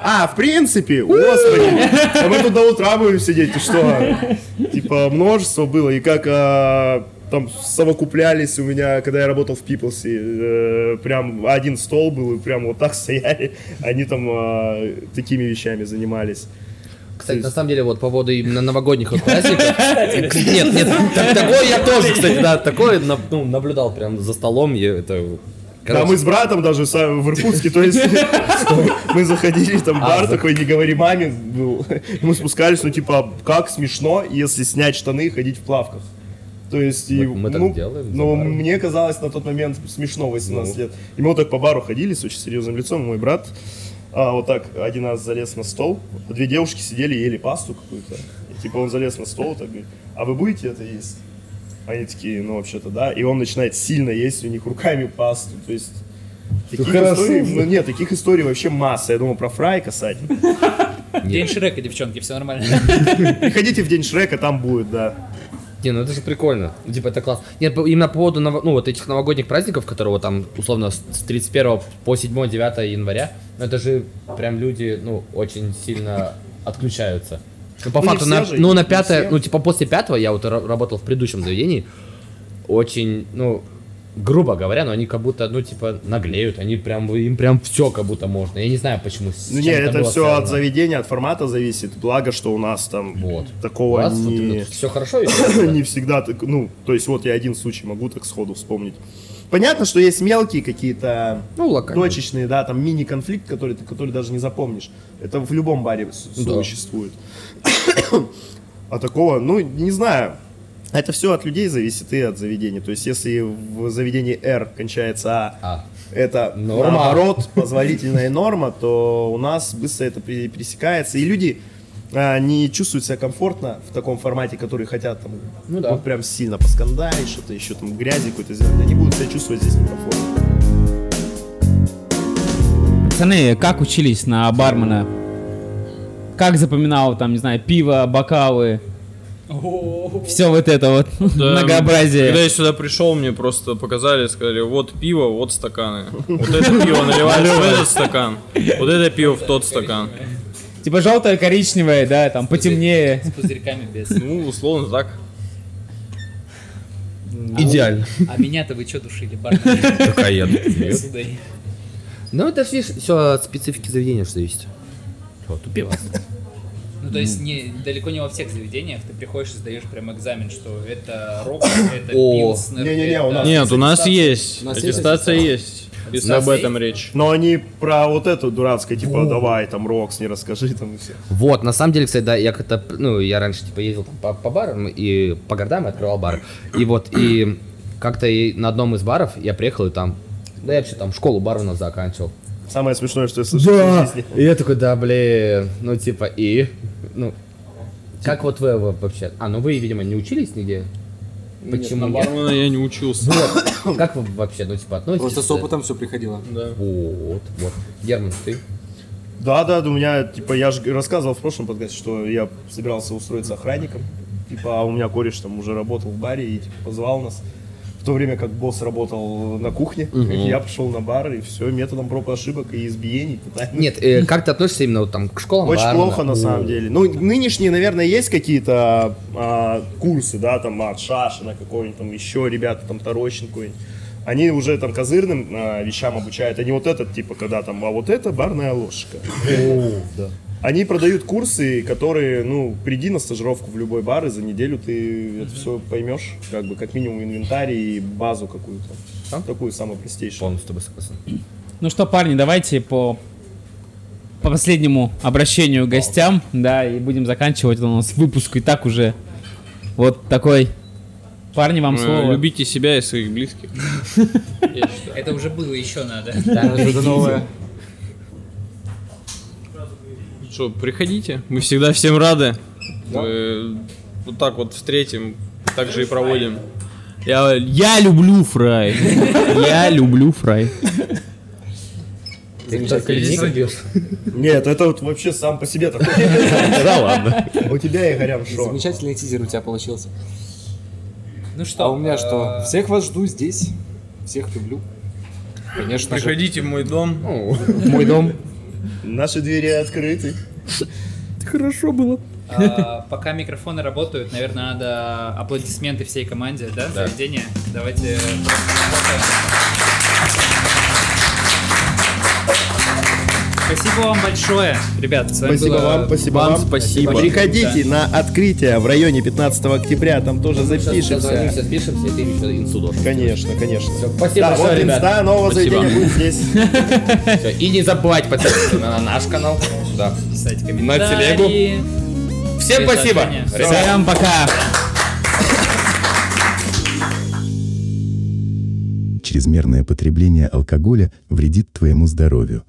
S3: А, в принципе, господи, а мы тут до утра будем сидеть, и что? Типа, множество было, и как а, там совокуплялись у меня, когда я работал в Пиплсе, э, прям один стол был, и прям вот так [LAUGHS] стояли, они там а, такими вещами занимались.
S2: Кстати, на самом деле, вот по поводу именно новогодних вот праздников. [LAUGHS] Нет, нет, так- такое я тоже, кстати, да, такое ну, наблюдал прям за столом. и это,
S3: Да,
S2: короче,
S3: мы с братом даже в Иркутске, то есть [LAUGHS] мы заходили, там
S2: А,
S3: бар такой, не говори маме, был. Мы спускались, ну типа, как смешно, если снять штаны и ходить в плавках. То есть, и,
S2: Так мы так
S3: ну,
S2: делаем за
S3: но
S2: баром.
S3: мне казалось на тот момент смешно 18
S2: Ну.
S3: лет. И мы вот так по бару ходили с очень серьезным лицом, мой брат а, вот так один раз залез на стол, две девушки сидели ели пасту какую-то. И, типа он залез на стол, так говорит, а вы будете это есть? Они такие, ну вообще-то да. И он начинает сильно есть у них руками пасту. То есть таких историй, ну нет, таких историй вообще масса. Я думал про фрай касательно. [LAUGHS]
S6: День Шрека, девчонки, все нормально. [LAUGHS]
S3: Приходите в день Шрека, там будет, да.
S2: Не, ну это же прикольно. Типа это классно. Нет, именно по поводу ново- ну, вот этих новогодних праздников, которые вот там условно с с 31 по 7-9 января, ну это же прям люди, ну, очень сильно отключаются. Ну, по
S3: Ну, не
S2: факту, на,
S3: же,
S2: ну,
S3: не
S2: на пятое, ну, типа после пятого я вот ра- работал в предыдущем заведении, очень, ну, грубо говоря, но они как будто, ну, типа, наглеют, они прям, им прям все как будто можно. Я не знаю, почему.
S3: Ну нет, это
S2: было
S3: все от
S2: связано.
S3: заведения, от формата зависит. Благо, что у нас там
S2: У
S3: такого
S2: вас вот
S3: не...
S2: именно все хорошо [COUGHS]
S3: не всегда так, ну, то есть вот я один случай могу так сходу вспомнить. Понятно, что есть мелкие какие-то
S2: ну, локальные.
S3: точечные, да, там мини-конфликт, который ты который даже не запомнишь. Это в любом баре
S2: Да.
S3: существует. [COUGHS] А такого, ну, не знаю. А Это все от людей зависит и от заведения. То есть, если в заведении R кончается А, это
S2: Норма.
S3: наоборот позволительная норма, то у нас быстро это пере- пересекается. И люди а, не чувствуют себя комфортно в таком формате, который хотят там
S2: Ну да.
S3: вот прям сильно поскандалить, что-то еще там грязи какой-то сделать. Они будут себя чувствовать здесь некомфортно.
S4: Пацаны, как учились на бармена? Как запоминал, там, не знаю, пиво, бокалы? Все вот это вот
S18: Да, [LAUGHS]
S4: многообразие.
S18: Когда я сюда пришел, мне просто показали, сказали, вот пиво, вот стаканы. Вот это пиво наливаешь в этот стакан, вот это пиво в тот стакан.
S4: Типа желтое, коричневое, да, там потемнее.
S6: С пузырьками без.
S18: Ну, условно так.
S2: Идеально.
S6: А меня-то вы что душили, бар?
S2: Ну, это все от специфики заведения что зависит. Что, тупивас.
S6: Ну, то есть не, далеко не во всех заведениях ты приходишь и сдаешь прям экзамен, что это рок, это пилснер.
S3: Не-не-не, у нас
S18: Нет, у нас есть.
S3: У нас есть
S18: Аттестация есть. Если об этом речь.
S3: Но они про вот эту дурацкое, типа, давай, там, Рокс, не расскажи, там, и все.
S2: Вот, на самом деле, кстати, да, я как-то, ну, я раньше, типа, ездил там по, по барам и по городам и открывал бары. И вот, и как-то и на одном из баров я приехал и там, да я вообще там школу барменов заканчивал.
S3: Самое смешное, что я слышал в
S2: Да,
S3: жизни.
S2: и я такой, да, блин, ну, типа, и, ну, как вот вы вообще, а, ну, вы, видимо, не учились нигде? Почему
S18: на
S2: нет?
S18: бармена я не учился.
S2: Вот, как вы вообще, ну, типа, относитесь?
S19: Просто с опытом все приходило.
S18: Да.
S2: Вот, вот. Герман, ты?
S3: Да, да, у меня, типа, я же рассказывал в прошлом подкасте, что я собирался устроиться охранником. Типа, а у меня кореш там уже работал в баре и типа, позвал нас. В то время как босс работал на кухне,
S2: Мгм.
S3: я пошел на бар, и все, методом проб и ошибок и избиений.
S2: Нет, э, как ты относишься именно вот там к школам
S3: Очень
S2: бармена?
S3: плохо на самом
S2: О.
S3: деле. Ну, нынешние, наверное, есть какие-то а, курсы, да, там от Шашина какой-нибудь, там еще ребята, там какой-нибудь. Они уже там козырным а, вещам обучают. Они вот этот, типа, когда там, а вот это барная ложка. Они продают курсы, которые, ну, приди на стажировку в любой бар, и за неделю ты это все поймешь, как бы, как минимум инвентарь и базу какую-то. Такую самую простейшую.
S2: Полностью с тобой согласен.
S4: Ну что, парни, давайте по, по последнему обращению к гостям, да, и будем заканчивать у нас выпуск и так уже вот такой. Парни, вам
S18: Э,
S4: слово.
S18: Любите себя и своих близких. [LAUGHS]
S6: Это уже было, еще надо.
S4: Да, что-то новое.
S18: Что, приходите, мы всегда всем рады. Мы вот так вот встретим, так же и проводим. Я, я люблю фрай. [LAUGHS] Я люблю фрай.
S2: Ты только бьешь?
S3: Нет, это вот вообще сам по себе такой. [LAUGHS]
S2: Да ладно.
S3: У тебя, Игорям, что?
S19: Замечательный тизер у тебя получился.
S6: Ну что,
S19: А у меня что?
S6: э,
S19: Всех вас жду здесь. Всех люблю. Конечно же.
S18: Приходите в мой дом.
S2: Мой дом.
S3: Наши двери открыты. [LAUGHS]
S2: Хорошо было.
S6: а, Пока микрофоны работают, наверное, надо аплодисменты всей команде, да,
S2: Да.
S6: заведения. Давайте. Спасибо вам большое, ребят. С вами
S3: Спасибо
S6: было-
S3: вам, спасибо вам. Приходите на открытие в районе 15 октября, там тоже запишемся.
S2: Созвонимся, спишемся, и ты еще инсу должен.
S3: Конечно, конечно.
S2: Спасибо
S3: Да,
S2: большое,
S3: вот
S2: ребят.
S3: инста нового
S2: Спасибо.
S3: заведения будет здесь. [LAUGHS]
S2: И не забывайте подписываться на наш канал. Да.
S6: Писать
S2: На
S6: комментарии.
S2: телегу. Всем спасибо.
S4: Всем пока.
S1: Чрезмерное потребление алкоголя вредит твоему здоровью.